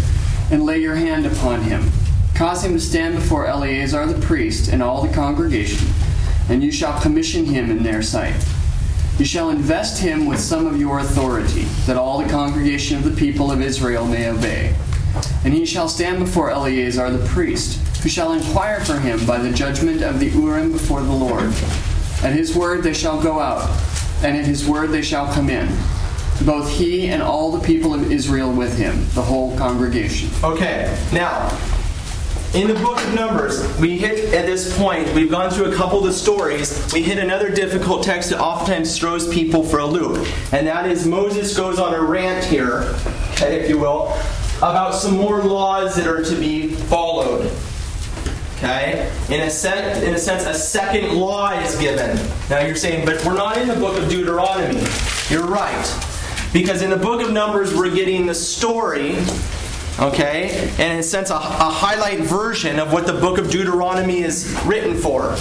and lay your hand upon him. Cause him to stand before Eleazar the priest and all the congregation, and you shall commission him in their sight. You shall invest him with some of your authority, that all the congregation of the people of Israel may obey. And he shall stand before Eleazar the priest, who shall inquire for him by the judgment of the Urim before the Lord. At his word they shall go out, and at his word they shall come in, both he and all the people of Israel with him, the whole congregation.
Okay, now, in the book of Numbers, we hit at this point, we've gone through a couple of the stories. We hit another difficult text that oftentimes throws people for a loop. And that is Moses goes on a rant here, if you will, about some more laws that are to be followed. Okay? In a, sen- in a sense, a second law is given. Now you're saying, but we're not in the book of Deuteronomy. You're right. Because in the book of Numbers, we're getting the story okay? And in a sense, a, a, highlight version of what the book of Deuteronomy is written for,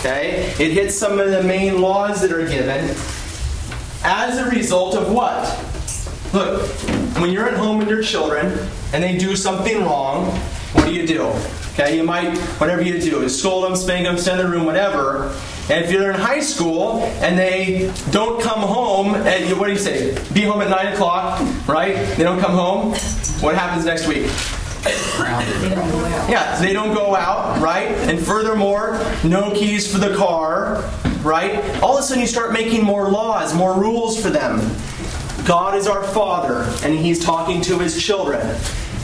okay? It hits some of the main laws that are given as a result of what? Look, when you're at home with your children and they do something wrong, what do you do? Okay, you might, whatever you do, scold them, spank them, send them room, whatever. And if you're in high school and they don't come home, at, what do you say? Be home at 9 o'clock, right? They don't come home. What happens next week? Yeah, they don't go out, right? And furthermore, no keys for the car, right? All of a sudden you start making more laws, more rules for them. God is our Father, and He's talking to His children.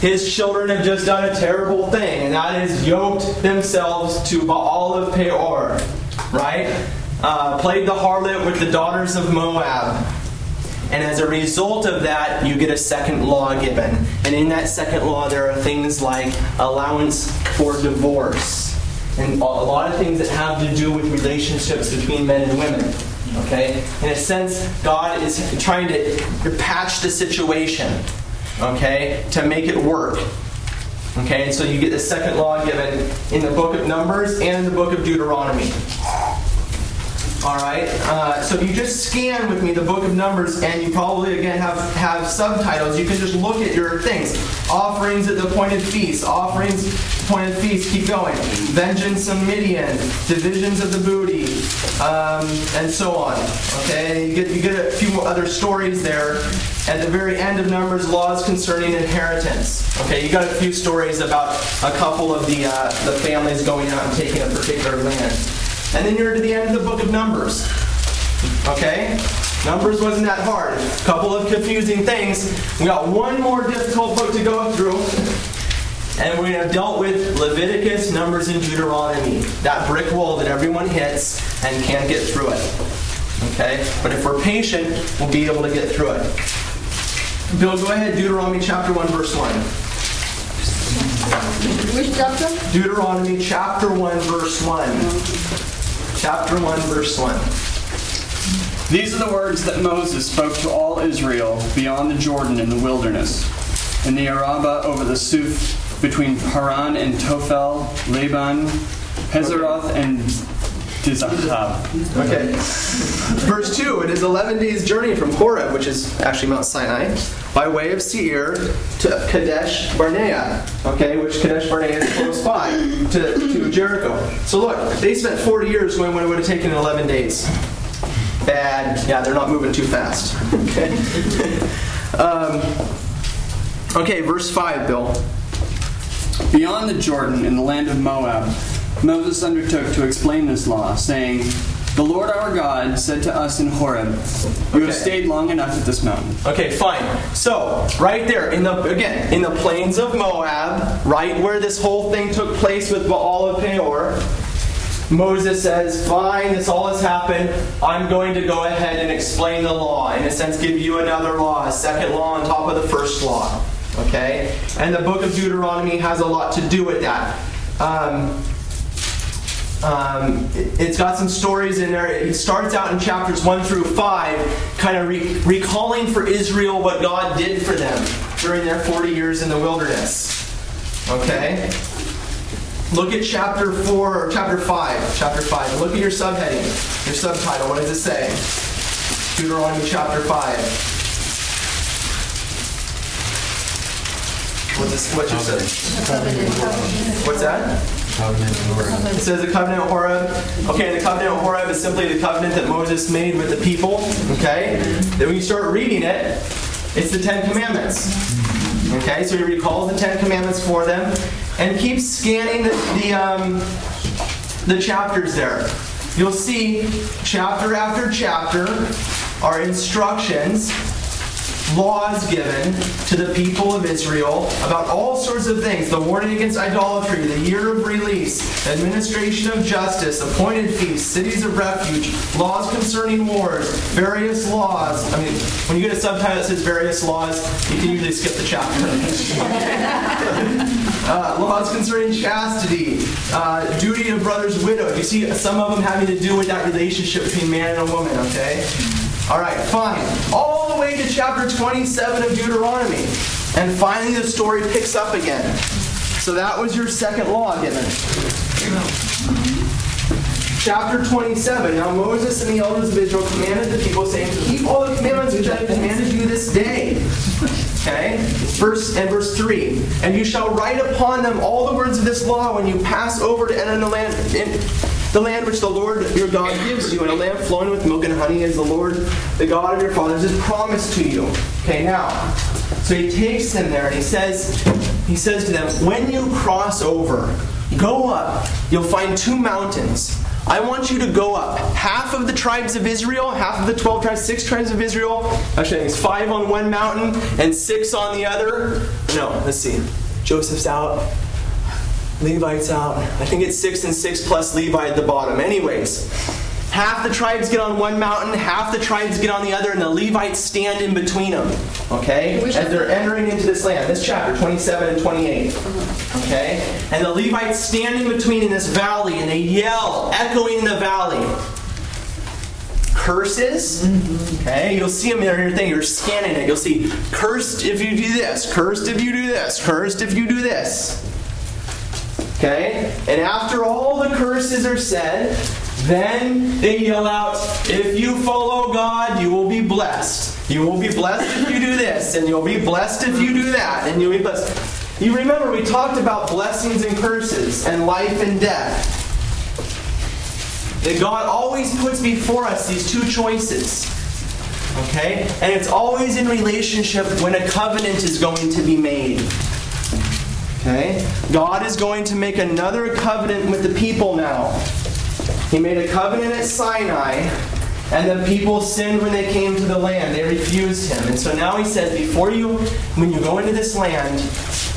His children have just done a terrible thing, and that is yoked themselves to Baal of Peor, right? Uh, played the harlot with the daughters of Moab. And as a result of that, you get a second law given. And in that second law, there are things like allowance for divorce, and a lot of things that have to do with relationships between men and women. Okay? In a sense, God is trying to patch the situation, okay, to make it work. Okay, and so you get the second law given in the book of Numbers and in the book of Deuteronomy. All right. Uh, so if you just scan with me the book of Numbers, and you probably again have have subtitles, you can just look at your things. Offerings at the appointed feast, offerings appointed feast. Keep going. Vengeance of Midian, divisions of the booty, um, and so on. Okay. You get you get a few other stories there. At the very end of Numbers, laws concerning inheritance. Okay. You got a few stories about a couple of the uh, the families going out and taking a particular land. And then you're to the end of the book of Numbers. Okay? Numbers wasn't that hard. A couple of confusing things. We got one more difficult book to go through. And we have dealt with Leviticus, Numbers, and Deuteronomy. That brick wall that everyone hits and can't get through it. Okay? But if we're patient, we'll be able to get through it. Bill, go ahead, Deuteronomy chapter 1, verse 1.
Which chapter?
Deuteronomy chapter 1, verse 1 chapter 1, verse 1.
These are the words that Moses spoke to all Israel beyond the Jordan in the wilderness, in the Arabah over the Suph, between Haran and Tophel, Laban, Hazeroth, and Dizahab.
Okay. Verse 2 It is 11 days' journey from Horeb, which is actually Mount Sinai, by way of Seir to Kadesh Barnea. Okay, which Kadesh Barnea is close by to, to Jericho. So look, they spent 40 years going when it would have taken 11 days. Bad. Yeah, they're not moving too fast. Okay. um, okay, verse 5, Bill.
Beyond the Jordan, in the land of Moab, Moses undertook to explain this law, saying, The Lord our God said to us in Horeb, You have stayed long enough at this mountain.
Okay, fine. So, right there, in the again, in the plains of Moab, right where this whole thing took place with Baal of Peor, Moses says, Fine, this all has happened. I'm going to go ahead and explain the law. In a sense, give you another law, a second law on top of the first law. Okay? And the book of Deuteronomy has a lot to do with that. Um, um, it- it's got some stories in there. It starts out in chapters 1 through 5, kind of re- recalling for Israel what God did for them during their 40 years in the wilderness. Okay? Look at chapter 4 or chapter 5. Chapter 5. Look at your subheading, your subtitle. What does it say? Deuteronomy chapter 5. What's, this, what's your sub- What's that?
Covenant Horeb.
It says the covenant of Horeb. Okay, the covenant of Horeb is simply the covenant that Moses made with the people. Okay? Then when you start reading it, it's the Ten Commandments. Okay, so he recalls the Ten Commandments for them and keeps scanning the, the, um, the chapters there. You'll see chapter after chapter are instructions laws given to the people of Israel about all sorts of things the warning against idolatry, the year of release, administration of justice, appointed feasts, cities of refuge, laws concerning wars, various laws. I mean, when you get a subtitle that says various laws, you can usually skip the chapter. uh, laws concerning chastity, uh, duty of brother's widow. You see some of them having to do with that relationship between man and a woman, okay? All right, fine. All the way to chapter 27 of Deuteronomy. And finally, the story picks up again. So that was your second law given. Chapter 27. Now Moses and the elders of Israel commanded the people, saying, Keep all the commandments which I have commanded you this day. Okay? Verse and verse 3. And you shall write upon them all the words of this law when you pass over to enter the land. The land which the Lord your God gives you, and a land flowing with milk and honey, as the Lord, the God of your fathers, has promised to you. Okay, now, so he takes them there and he says, he says to them, when you cross over, go up. You'll find two mountains. I want you to go up. Half of the tribes of Israel, half of the 12 tribes, six tribes of Israel. Actually, it's five on one mountain and six on the other. No, let's see. Joseph's out. Levites out. I think it's six and six plus Levi at the bottom. Anyways, half the tribes get on one mountain, half the tribes get on the other, and the Levites stand in between them. Okay? As they're entering into this land. This chapter, 27 and 28. Okay? And the Levites stand in between in this valley and they yell, echoing in the valley. Curses. Okay, you'll see them in your thing. You're scanning it. You'll see cursed if you do this, cursed if you do this, cursed if you do this. Okay? And after all the curses are said, then they yell out, If you follow God, you will be blessed. You will be blessed if you do this, and you'll be blessed if you do that, and you'll be blessed. You remember we talked about blessings and curses, and life and death. That God always puts before us these two choices. Okay? And it's always in relationship when a covenant is going to be made. Okay? God is going to make another covenant with the people now. He made a covenant at Sinai, and the people sinned when they came to the land. They refused him. And so now he says, before you, when you go into this land,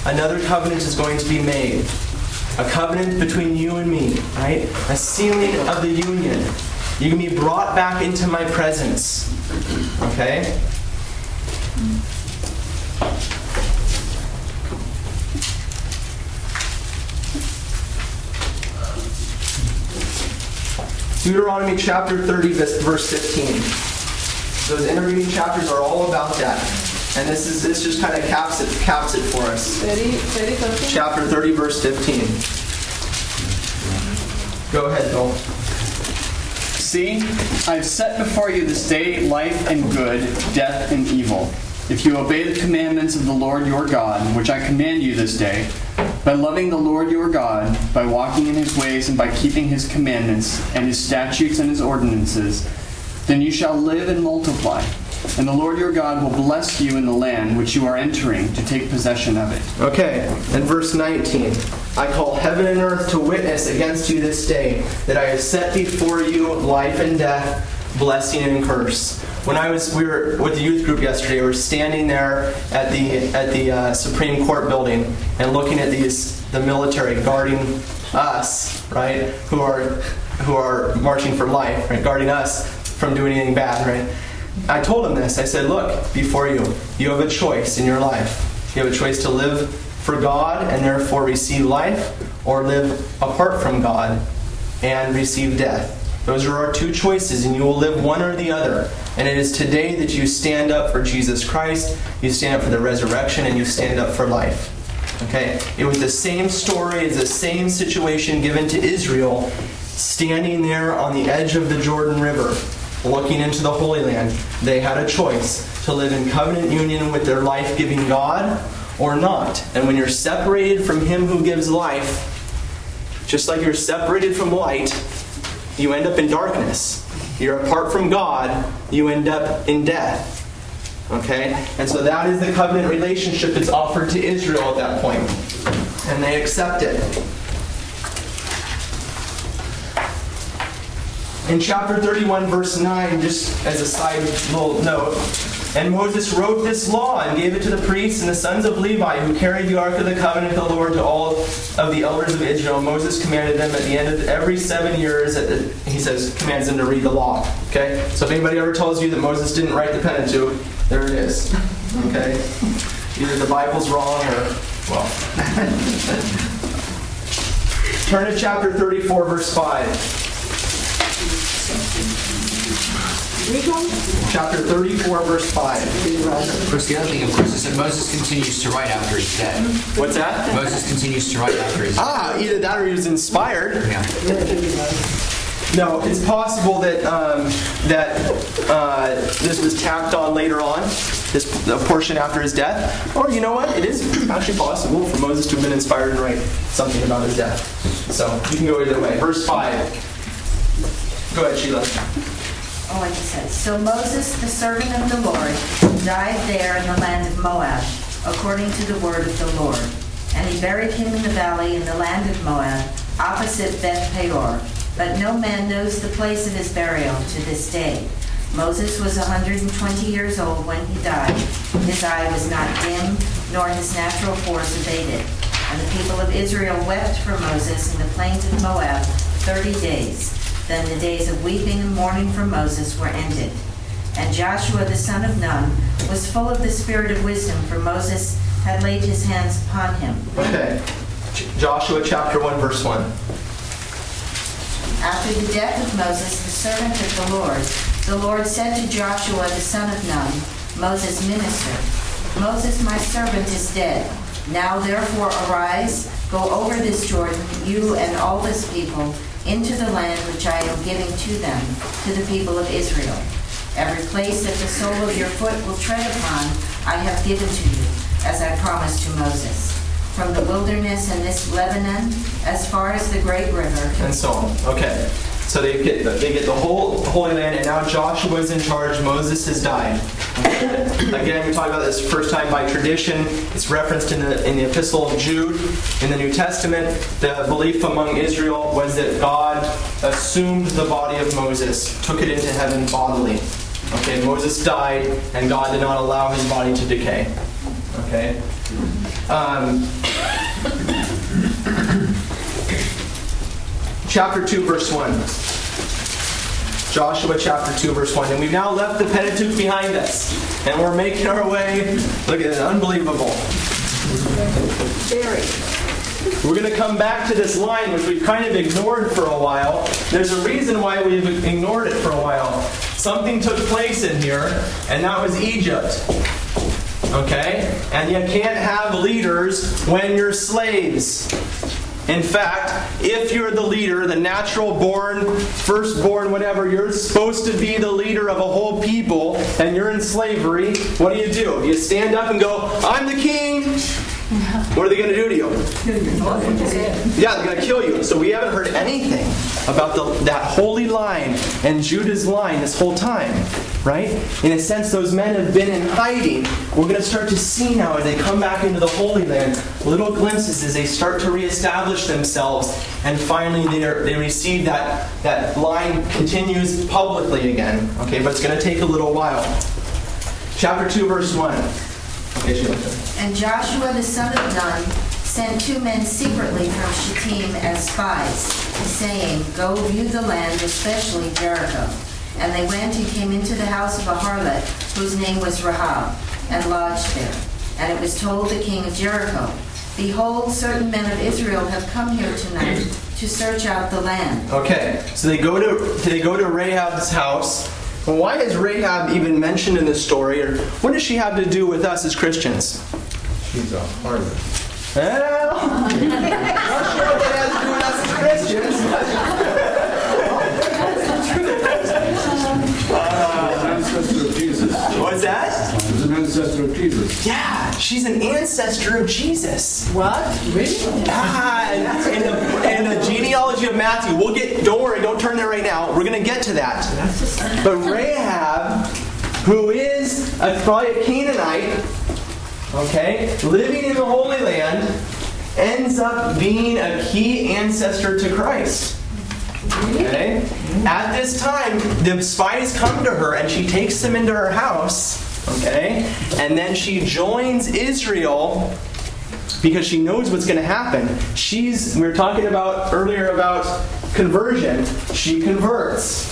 another covenant is going to be made. A covenant between you and me, right? A sealing of the union. You can be brought back into my presence. Okay? Deuteronomy chapter 30, verse verse 15. Those intervening chapters are all about that. And this is this just kind of caps it caps it for us.
30, 30 something?
Chapter 30, verse 15. Go ahead, Bill.
See, I've set before you this day life and good, death and evil. If you obey the commandments of the Lord your God, which I command you this day, by loving the Lord your God, by walking in his ways, and by keeping his commandments, and his statutes and his ordinances, then you shall live and multiply, And the Lord your God will bless you in the land which you are entering to take possession of it.
Okay, and verse 19. I call heaven and earth to witness against you this day that I have set before you life and death, blessing and curse. When I was, we were with the youth group yesterday. We were standing there at the at the uh, Supreme Court building and looking at these the military guarding us, right? Who are who are marching for life, right? Guarding us from doing anything bad, right? I told him this. I said, look, before you, you have a choice in your life. You have a choice to live for God and therefore receive life, or live apart from God and receive death. Those are our two choices, and you will live one or the other. And it is today that you stand up for Jesus Christ, you stand up for the resurrection, and you stand up for life. Okay? It was the same story, it's the same situation given to Israel, standing there on the edge of the Jordan River, looking into the Holy Land. They had a choice to live in covenant union with their life giving God or not. And when you're separated from Him who gives life, just like you're separated from light, you end up in darkness. You're apart from God, you end up in death. Okay? And so that is the covenant relationship that's offered to Israel at that point. And they accept it. In chapter 31, verse 9, just as a side little note, and Moses wrote this law and gave it to the priests and the sons of Levi who carried the ark of the covenant of the Lord to all of the elders of Israel. Moses commanded them at the end of every seven years, the, he says, commands them to read the law. Okay? So if anybody ever tells you that Moses didn't write the Pentateuch, there it is. Okay? Either the Bible's wrong or, well. Turn to chapter 34, verse 5. Chapter 34, verse 5.
Of course, the other thing, of course, is that Moses continues to write after he's dead.
What's that?
Moses continues to write after he's dead.
Ah, either that or he was inspired.
Yeah.
No, it's possible that um, that uh, this was tacked on later on, this the portion after his death. Or you know what? It is actually possible for Moses to have been inspired and write something about his death. So you can go either way. Verse 5. Go ahead, Sheila.
Oh, it says, So Moses, the servant of the Lord, died there in the land of Moab, according to the word of the Lord. And he buried him in the valley in the land of Moab, opposite Beth Peor. But no man knows the place of his burial to this day. Moses was 120 years old when he died. His eye was not dim, nor his natural force abated. And the people of Israel wept for Moses in the plains of Moab 30 days. Then the days of weeping and mourning for Moses were ended. And Joshua the son of Nun was full of the spirit of wisdom, for Moses had laid his hands upon him.
Okay. Joshua chapter 1, verse 1.
After the death of Moses, the servant of the Lord, the Lord said to Joshua the son of Nun, Moses' minister, Moses, my servant, is dead. Now therefore arise, go over this Jordan, you and all this people, into the land which I am giving to them, to the people of Israel. Every place that the sole of your foot will tread upon, I have given to you, as I promised to Moses. From the wilderness and this Lebanon, as far as the great river.
And so on. Okay. So they get they get the whole Holy Land, and now Joshua is in charge. Moses has died. Again, we talk about this first time by tradition. It's referenced in the in the Epistle of Jude in the New Testament. The belief among Israel was that God assumed the body of Moses, took it into heaven bodily. Okay, Moses died, and God did not allow his body to decay. Okay. Um, chapter 2, verse 1. Joshua chapter 2, verse 1. And we've now left the Pentateuch behind us. And we're making our way. Look at it, unbelievable. Very. We're going to come back to this line, which we've kind of ignored for a while. There's a reason why we've ignored it for a while. Something took place in here, and that was Egypt. Okay? And you can't have leaders when you're slaves. In fact, if you're the leader, the natural born, firstborn, whatever, you're supposed to be the leader of a whole people and you're in slavery, what do you do? You stand up and go, I'm the king. What are they going to do to you? Yeah, they're going to kill you. So we haven't heard anything about the, that holy line and Judah's line this whole time, right? In a sense, those men have been in hiding. We're going to start to see now as they come back into the Holy Land little glimpses as they start to reestablish themselves, and finally they, are, they receive that, that line continues publicly again. Okay, but it's going to take a little while. Chapter 2, verse 1.
And Joshua the son of Nun sent two men secretly from Shittim as spies, saying, Go view the land, especially Jericho. And they went and came into the house of a harlot, whose name was Rahab, and lodged there. And it was told the king of Jericho, Behold, certain men of Israel have come here tonight to search out the land.
Okay, so they go to they go to Rahab's house. Well, why is Rahab even mentioned in this story, or what does she have to do with us as Christians?
She's a harlot.
Well, not sure what that has to do with us as Christians.
Ancestor of Jesus.
What's that?
She's an ancestor of Jesus.
Yeah, she's an ancestor of Jesus.
What? Really?
Ah, in the, in the genealogy of Matthew, we'll get. Don't worry, don't turn there right now. We're going to get to that. But Rahab, who is a, probably a Canaanite, okay, living in the Holy Land, ends up being a key ancestor to Christ. Okay? At this time, the spies come to her and she takes them into her house. Okay? And then she joins Israel because she knows what's going to happen. She's, we were talking about earlier about conversion. She converts.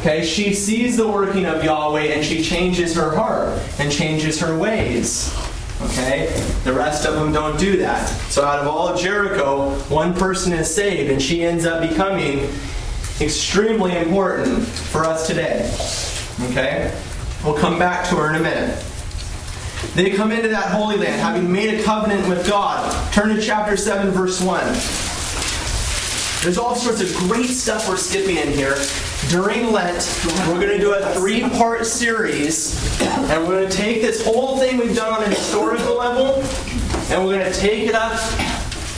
Okay? She sees the working of Yahweh and she changes her heart and changes her ways. Okay? The rest of them don't do that. So out of all of Jericho, one person is saved and she ends up becoming extremely important for us today. Okay? We'll come back to her in a minute. They come into that holy land having made a covenant with God. Turn to chapter 7, verse 1. There's all sorts of great stuff we're skipping in here. During Lent, we're going to do a three part series, and we're going to take this whole thing we've done on a historical level, and we're going to take it up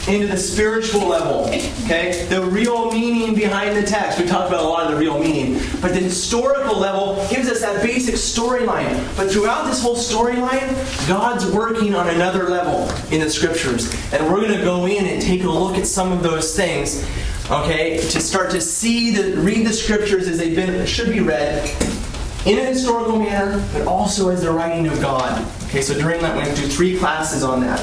into the spiritual level. Okay? The real meaning behind the text. We talked about a lot of the real meaning. But the historical level gives us that basic storyline. But throughout this whole storyline, God's working on another level in the scriptures. And we're going to go in and take a look at some of those things. Okay? To start to see the read the scriptures as they've been should be read in a historical manner, but also as the writing of God. Okay, so during that, we're going to do three classes on that.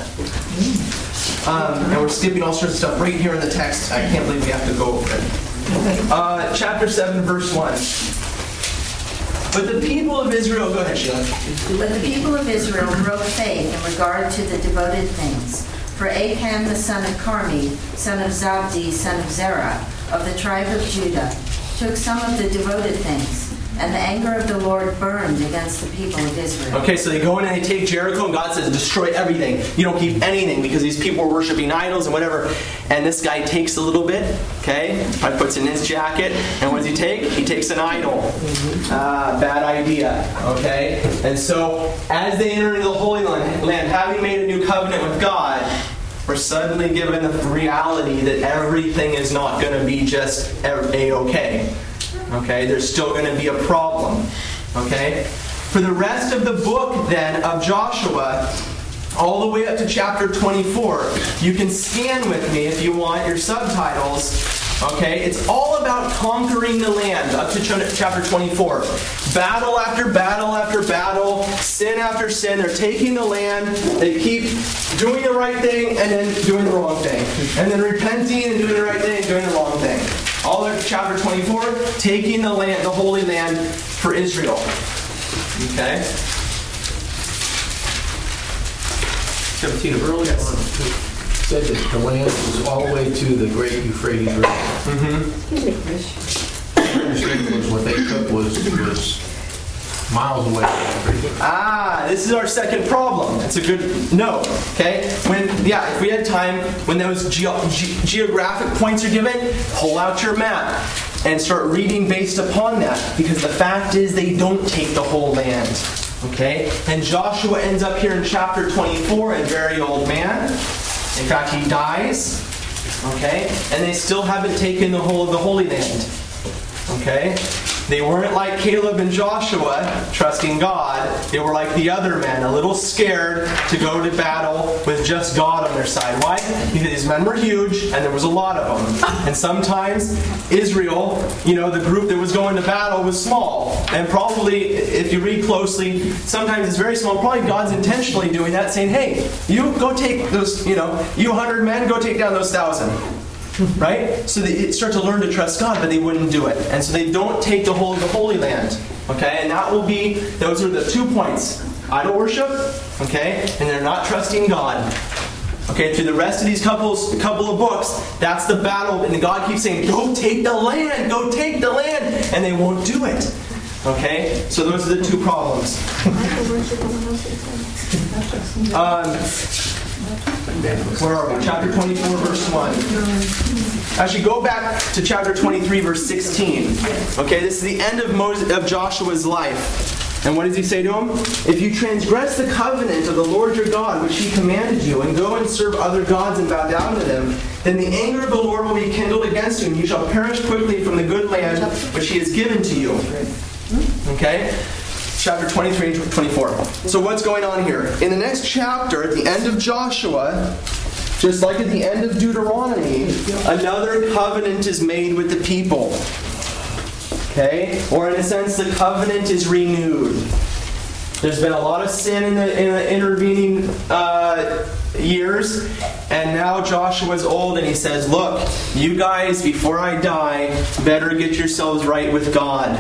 Um, and we're skipping all sorts of stuff right here in the text. I can't believe we have to go over it. Uh, chapter 7, verse 1. But the people of Israel, go ahead, Sheila.
But the people of Israel broke faith in regard to the devoted things. For Achan the son of Carmi, son of Zabdi, son of Zerah, of the tribe of Judah, took some of the devoted things, and the anger of the Lord burned against the people of Israel.
Okay, so they go in and they take Jericho, and God says, destroy everything. You don't keep anything because these people are worshiping idols and whatever. And this guy takes a little bit, okay? Probably puts it in his jacket. And what does he take? He takes an idol. Ah, bad idea, okay? And so as they enter into the Holy Land, having made a new covenant with God, we're suddenly given the reality that everything is not going to be just a-okay. Okay, there's still going to be a problem. Okay? For the rest of the book, then, of Joshua, all the way up to chapter 24, you can scan with me if you want your subtitles. Okay? It's all about conquering the land up to chapter 24. Battle after battle after battle, sin after sin. They're taking the land. They keep doing the right thing and then doing the wrong thing. And then repenting and doing the right thing and doing the wrong thing. All of chapter 24, taking the land, the Holy Land for Israel. Okay?
17 of earlier on said that the land was all the way to the great Euphrates River. Mm-hmm. My understanding was what they took was, was miles away.
Ah, this is our second problem. It's a good note. Okay? When yeah, if we had time, when those geo- ge- geographic points are given, pull out your map and start reading based upon that. Because the fact is, they don't take the whole land. Okay? And Joshua ends up here in chapter 24, a very old man. In fact, he dies. Okay? And they still haven't taken the whole of the Holy Land. Okay? They weren't like Caleb and Joshua, trusting God. They were like the other men, a little scared to go to battle with just God on their side. Why? Because these men were huge and there was a lot of them. And sometimes Israel, you know, the group that was going to battle was small. And probably, if you read closely, sometimes it's very small. Probably God's intentionally doing that, saying, hey, you go take those, you know, you 100 men, go take down those thousand right? So they start to learn to trust God, but they wouldn't do it. And so they don't take the whole of the Holy Land. Okay? And that will be, those are the two points idol worship, okay? And they're not trusting God. Okay, through the rest of these couples, a couple of books, that's the battle, and God keeps saying, "Go take the land, go take the land," and they won't do it. Okay, so those are the two problems. um, where are we? Chapter 24, verse 1. Actually, go back to chapter 23, verse 16. Okay, this is the end of, Moses, of Joshua's life. And what does he say to him? If you transgress the covenant of the Lord your God, which he commanded you, and go and serve other gods and bow down to them, then the anger of the Lord will be kindled against you, and you shall perish quickly from the good land which he has given to you. Okay? Chapter 23 and 24. So, what's going on here? In the next chapter, at the end of Joshua, just like at the end of Deuteronomy, another covenant is made with the people. Okay? Or, in a sense, the covenant is renewed. There's been a lot of sin in the, in the intervening uh, years, and now Joshua's old, and he says, Look, you guys, before I die, better get yourselves right with God.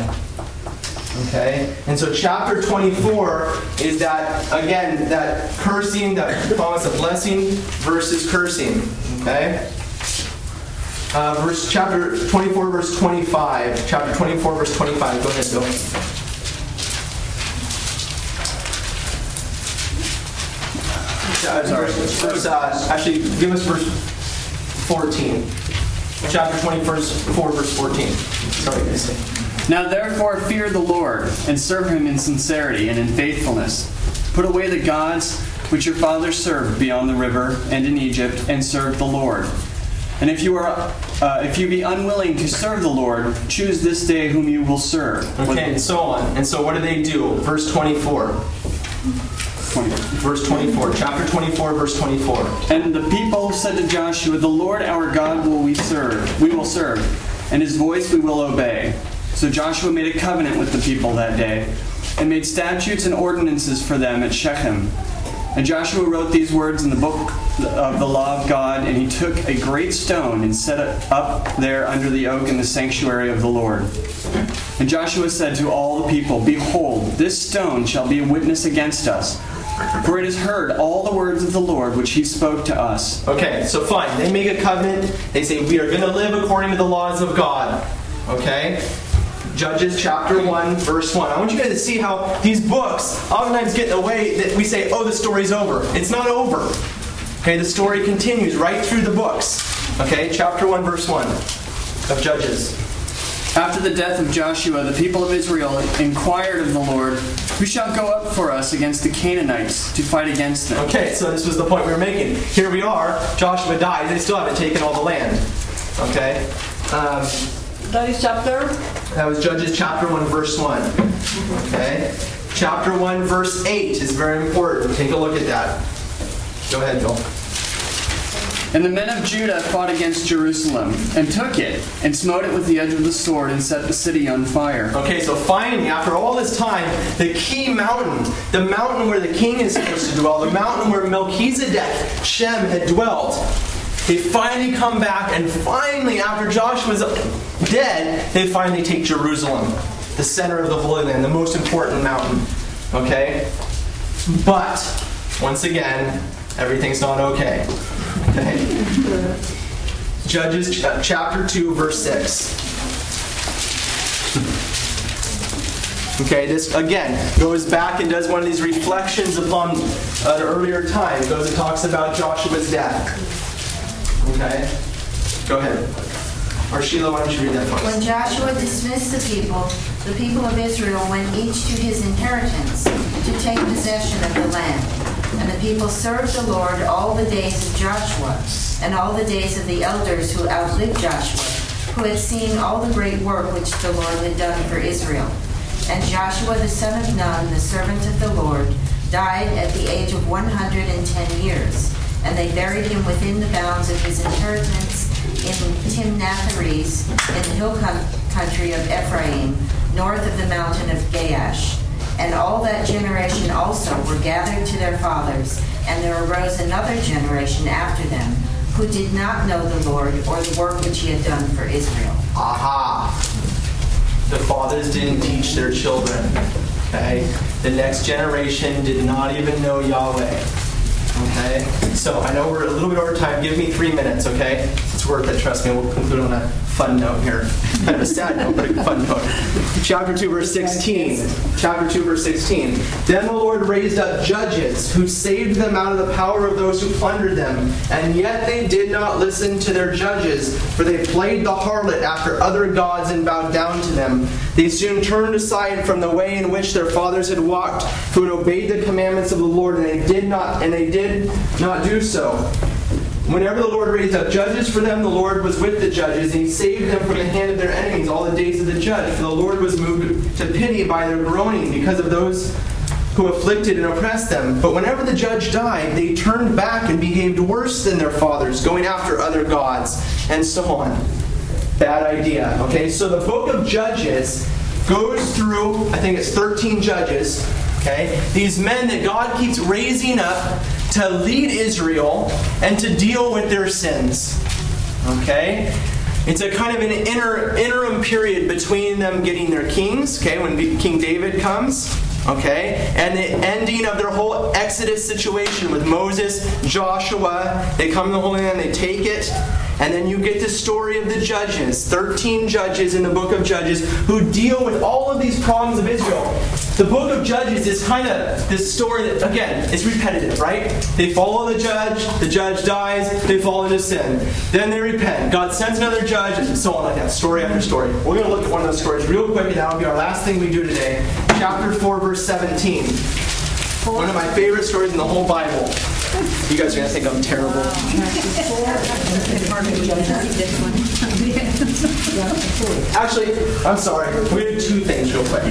Okay? And so chapter 24 is that, again, that cursing, that promise of blessing versus cursing. Okay? Uh, verse chapter 24, verse 25. Chapter 24, verse 25. Go ahead, Bill. Uh, sorry, verse, uh, actually, give us verse 14. Chapter 24, verse 14. Sorry, guys.
Now therefore fear the Lord, and serve him in sincerity and in faithfulness. Put away the gods which your fathers served beyond the river and in Egypt, and serve the Lord. And if you are, uh, if you be unwilling to serve the Lord, choose this day whom you will serve.
Okay, and so on. And so what do they do? Verse 24.
20.
Verse 24. Chapter 24, verse 24.
And the people said to Joshua, The Lord our God will we serve, we will serve, and his voice we will obey. So Joshua made a covenant with the people that day, and made statutes and ordinances for them at Shechem. And Joshua wrote these words in the book of the law of God, and he took a great stone and set it up there under the oak in the sanctuary of the Lord. And Joshua said to all the people, Behold, this stone shall be a witness against us. For it has heard all the words of the Lord which he spoke to us.
Okay, so fine. They make a covenant. They say, We are going to live according to the laws of God. Okay? Judges chapter 1, verse 1. I want you guys to see how these books oftentimes get in the way that we say, oh, the story's over. It's not over. Okay, the story continues right through the books. Okay, chapter 1, verse 1 of Judges.
After the death of Joshua, the people of Israel inquired of the Lord, Who shall go up for us against the Canaanites to fight against them?
Okay, so this was the point we were making. Here we are. Joshua died. They still haven't taken all the land. Okay? Um,
That is chapter?
That was Judges chapter 1, verse 1. Okay? Chapter 1, verse 8 is very important. Take a look at that. Go ahead, Bill.
And the men of Judah fought against Jerusalem, and took it, and smote it with the edge of the sword, and set the city on fire.
Okay, so finally, after all this time, the key mountain, the mountain where the king is supposed to dwell, the mountain where Melchizedek, Shem, had dwelt, they finally come back, and finally, after Joshua's dead, they finally take Jerusalem, the center of the Holy Land, the most important mountain. Okay? But, once again, everything's not okay. Okay? Judges ch- chapter 2, verse 6. Okay, this again goes back and does one of these reflections upon an earlier time. It goes and talks about Joshua's death. Okay? Go ahead. Or Sheila, why don't you read that for us?
When Joshua dismissed the people, the people of Israel went each to his inheritance, to take possession of the land. And the people served the Lord all the days of Joshua, and all the days of the elders who outlived Joshua, who had seen all the great work which the Lord had done for Israel. And Joshua the son of Nun, the servant of the Lord, died at the age of 110 years. And they buried him within the bounds of his inheritance in Timnath-Heres, in the hill country of Ephraim, north of the mountain of Gaash. And all that generation also were gathered to their fathers, and there arose another generation after them, who did not know the Lord or the work which he had done for Israel.
Aha! The fathers didn't teach their children. Okay? The next generation did not even know Yahweh. Okay? So I know we're a little bit over time. Give me three minutes, okay? It's worth it, trust me. We'll conclude on a fun note here. Kind of a sad note, but a fun note. Chapter 2, verse 16. Chapter 2, verse 16. Then the Lord raised up judges who saved them out of the power of those who plundered them. And yet they did not listen to their judges, for they played the harlot after other gods and bowed down to them. They soon turned aside from the way in which their fathers had walked, who had obeyed the commandments of the Lord, and they did not, and they did not do so. Whenever the Lord raised up judges for them, the Lord was with the judges, and he saved them from the hand of their enemies all the days of the judge. For the Lord was moved to pity by their groaning because of those who afflicted and oppressed them. But whenever the judge died, they turned back and behaved worse than their fathers, going after other gods, and so on. Bad idea. Okay, so the book of Judges goes through, I think it's 13 judges, okay? These men that God keeps raising up to lead Israel and to deal with their sins. Okay? It's a kind of an inter, interim period between them getting their kings, okay, when King David comes, okay, and the ending of their whole Exodus situation with Moses, Joshua. They come to the Holy Land, they take it, and then you get the story of the judges 13 judges in the book of Judges who deal with all of these problems of Israel. The book of Judges is kind of this story that, again, is repetitive, right? They follow the judge, the judge dies, they fall into sin. Then they repent. God sends another judge, and so on like that, story after story. We're going to look at one of those stories real quick, and that'll be our last thing we do today. Chapter 4, verse 17. One of my favorite stories in the whole Bible. You guys are going to think I'm terrible. Actually, I'm sorry. To do two things real quick.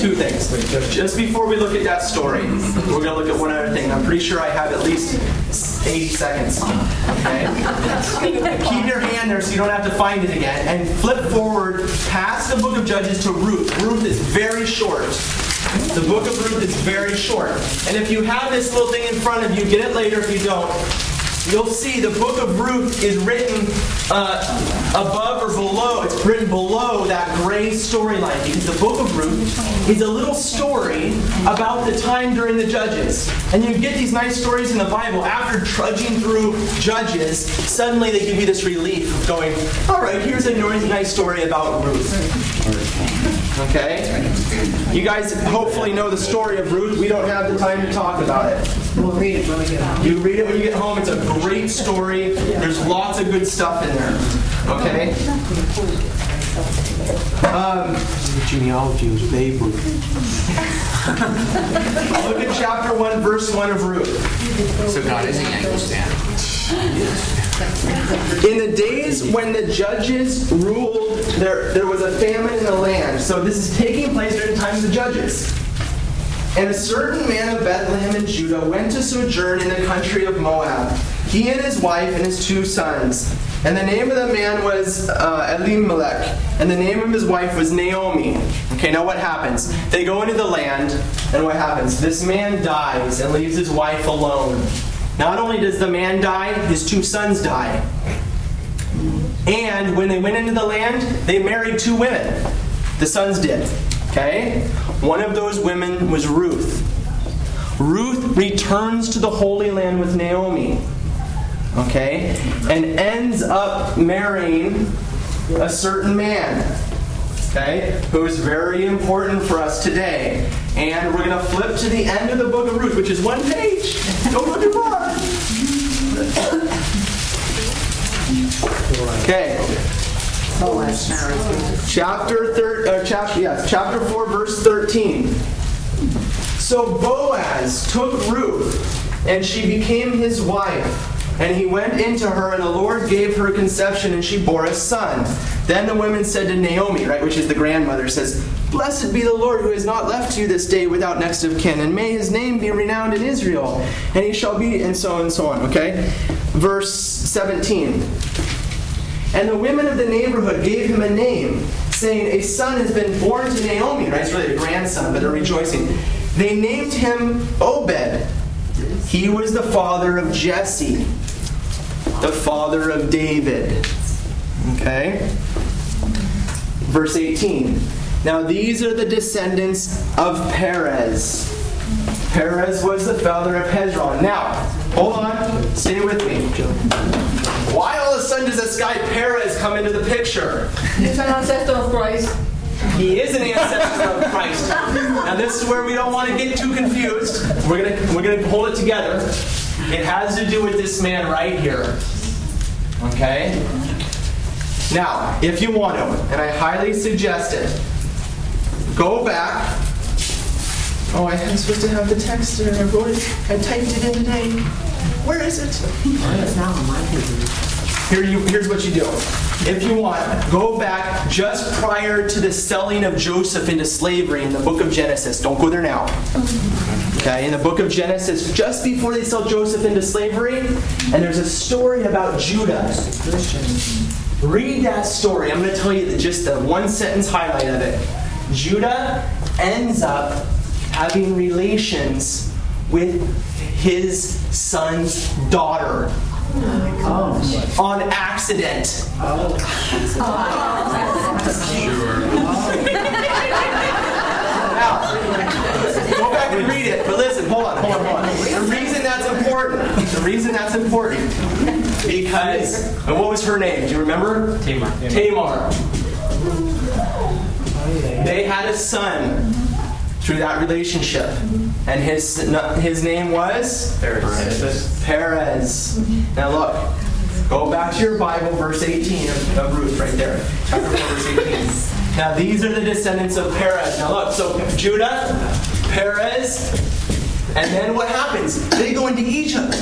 Two things. Just before we look at that story, we're going to look at one other thing. I'm pretty sure I have at least 80 seconds. Okay? Keep your hand there so you don't have to find it again. And flip forward past the book of Judges to Ruth. Ruth is very short. The book of Ruth is very short. And if you have this little thing in front of you, get it later if you don't. You'll see the book of Ruth is written uh, above or below. It's written below that gray storyline because the book of Ruth is a little story about the time during the Judges. And you get these nice stories in the Bible after trudging through Judges. Suddenly they give you this relief of going, all right, here's a nice story about Ruth. Okay? You guys hopefully know the story of Ruth. We don't have the time to talk about it.
We'll read it when we get home.
You read it when you get home. It's a great story. There's lots of good stuff in there. Okay? Um,
Genealogy was Babe Ruth.
look at chapter 1, verse 1 of Ruth.
So God is a Yankee fan.
In the days when the judges ruled, there, there was a famine in the land. So this is taking place during the time of the judges. And a certain man of Bethlehem in Judah went to sojourn in the country of Moab, he and his wife and his two sons. And the name of the man was uh, Elimelech, and the name of his wife was Naomi. Okay, now what happens? They go into the land, and what happens? This man dies and leaves his wife alone. Not only does the man die, his two sons die. And when they went into the land, they married two women. The sons did. Okay? One of those women was Ruth. Ruth returns to the Holy Land with Naomi. Okay? And ends up marrying a certain man. Okay? Who is very important for us today. And we're going to flip to the end of the book of Ruth, which is one page. Don't go too far. Okay. Chapter thir- uh, chapter yes, chapter 4 verse 13. So Boaz took Ruth, and she became his wife. And he went into her, and the Lord gave her conception, and she bore a son. Then the women said to Naomi, right, which is the grandmother, says, Blessed be the Lord who has not left you this day without next of kin, and may his name be renowned in Israel, and he shall be, and so on and so on, okay? Verse 17. And the women of the neighborhood gave him a name, saying, A son has been born to Naomi, right? It's really a grandson, but they're rejoicing. They named him Obed. He was the father of Jesse, the father of David. Okay? Verse 18. Now these are the descendants of Perez. Perez was the father of Hezron. Now, hold on, stay with me. Why all of a sudden does this guy Perez come into the picture?
He's an ancestor of Christ.
He is an ancestor of Christ. Now this is where we don't want to get too confused. We're gonna we're gonna hold it together. It has to do with this man right here. Okay? Now, if you want to, and I highly suggest it, go back. Oh, I am supposed to have the text there. I wrote it. I typed it in today. Where is it?
It's not on my computer.
Here you, here's what you do. If you want, go back just prior to the selling of Joseph into slavery in the book of Genesis. Don't go there now. Okay, in the book of Genesis, just before they sell Joseph into slavery, and there's a story about Judah. Read that story. I'm going to tell you just the one sentence highlight of it. Judah ends up having relations with his son's daughter oh on accident. Oh. Now, go back and read it. But listen, hold on, hold on, hold on. The reason that's important, the reason that's important, because, and what was her name? Do you remember?
Tamar.
Tamar. They had a son through that relationship, and his his name was
Perez.
Perez. Now look, go back to your Bible, verse 18 of, of Ruth, right there, chapter 4, verse 18. Now these are the descendants of Perez. Now look, so Judah, Perez, and then what happens? They go into Egypt.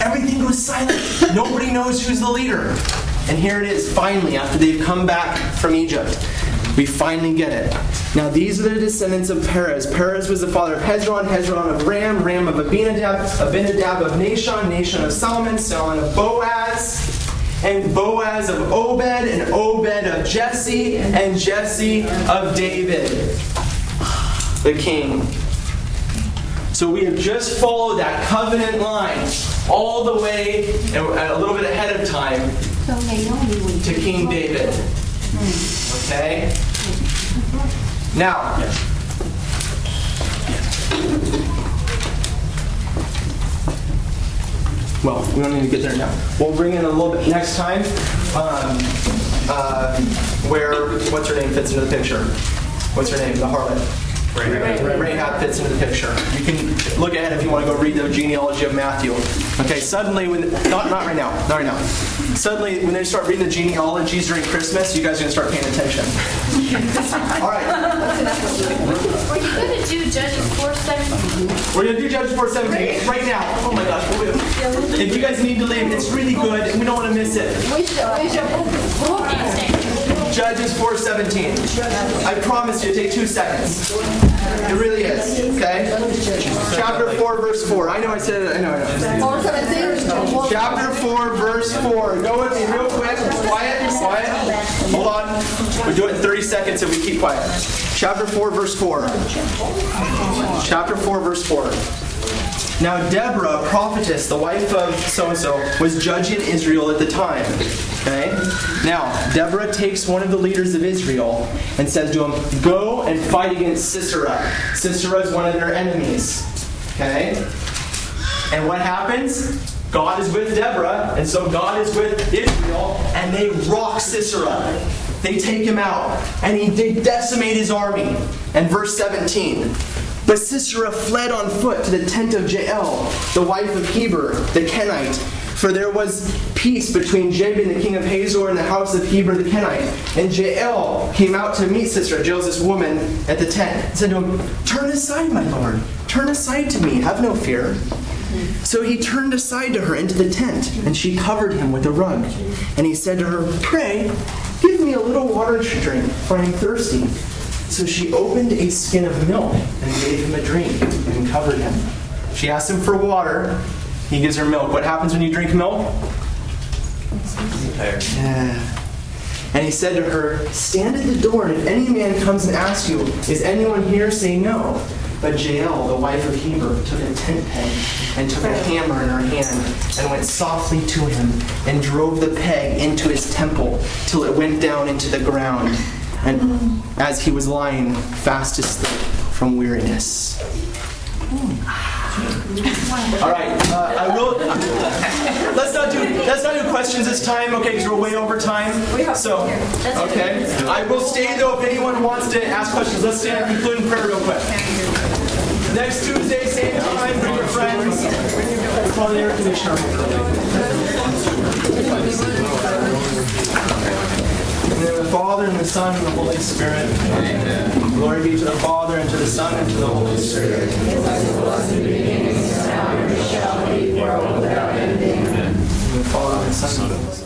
Everything goes silent. Nobody knows who's the leader. And here it is, finally, after they've come back from Egypt. We finally get it. Now, these are the descendants of Perez. Perez was the father of Hezron, Hezron of Ram, Ram of Abinadab, Abinadab of Nahshon, Nahshon of Solomon, Solomon of Boaz, and Boaz of Obed, and Obed of Jesse, and Jesse of David, the king. So we have just followed that covenant line all the way, a little bit ahead of time, to King David. Okay? Now, well, we don't need to get there now. We'll bring in a little bit next time um, uh, where, what's her name fits into the picture? What's her name? The harlot. Rahab fits into the picture. You can look ahead if you want to go read the genealogy of Matthew. Okay, suddenly, when not not right now, not right now. Suddenly, when they start reading the genealogies during Christmas, you guys are going to start paying attention. All right,
Were you going to do Judges 4 17?
we're going to do Judges 4:17 right now. Oh my gosh, we'll if you guys need to leave, it's really good, we don't want to miss it. Judges 4:17. I promise you, take two seconds. It really is. Okay. Chapter 4, verse 4. I know I said it. I know. I know. Chapter 4, verse 4. Go with me real quick. Quiet, quiet. Hold on. We do it in 30 seconds if we keep quiet. Chapter 4, verse 4. Chapter 4, verse 4. Now Deborah, prophetess, the wife of so-and-so, was judging Israel at the time. Okay? Now, Deborah takes one of the leaders of Israel and says to him, Go and fight against Sisera. Sisera is one of their enemies. Okay? And what happens? God is with Deborah, and so God is with Israel, and they rock Sisera. They take him out, and he, they decimate his army. And verse 17. But Sisera fled on foot to the tent of Jael, the wife of Heber, the Kenite. For there was peace between Jabin, the king of Hazor, and the house of Heber the Kenite. And Jael came out to meet Sisera, Jael's this woman, at the tent, and said to him, Turn aside, my lord. Turn aside to me, have no fear. So he turned aside to her into the tent, and she covered him with a rug. And he said to her, Pray, give me a little water to drink, for I am thirsty. So she opened a skin of milk and gave him a drink and covered him. She asked him for water. He gives her milk. What happens when you drink milk? And he said to her, Stand at the door, and if any man comes and asks you, Is anyone here? Say no. But Jael, the wife of Heber, took a tent peg and took a hammer in her hand and went softly to him and drove the peg into his temple till it went down into the ground. And as he was lying fast asleep from weariness. All right, uh, I will. let's not do let's not do questions this time, okay? Because we're way over time. So, okay. I will stay though if anyone wants to ask questions. Let's stand and conclude in prayer real quick. Next Tuesday, same time, bring your friends. Call the air conditioner name of the Father, and the Son, and the Holy Spirit. Amen. Glory be to the Father, and to the Son, and to the Holy Spirit. As
it was in the beginning, is now, and shall be, world without ending. Amen. In
the Father, and the Son, and the Holy Spirit.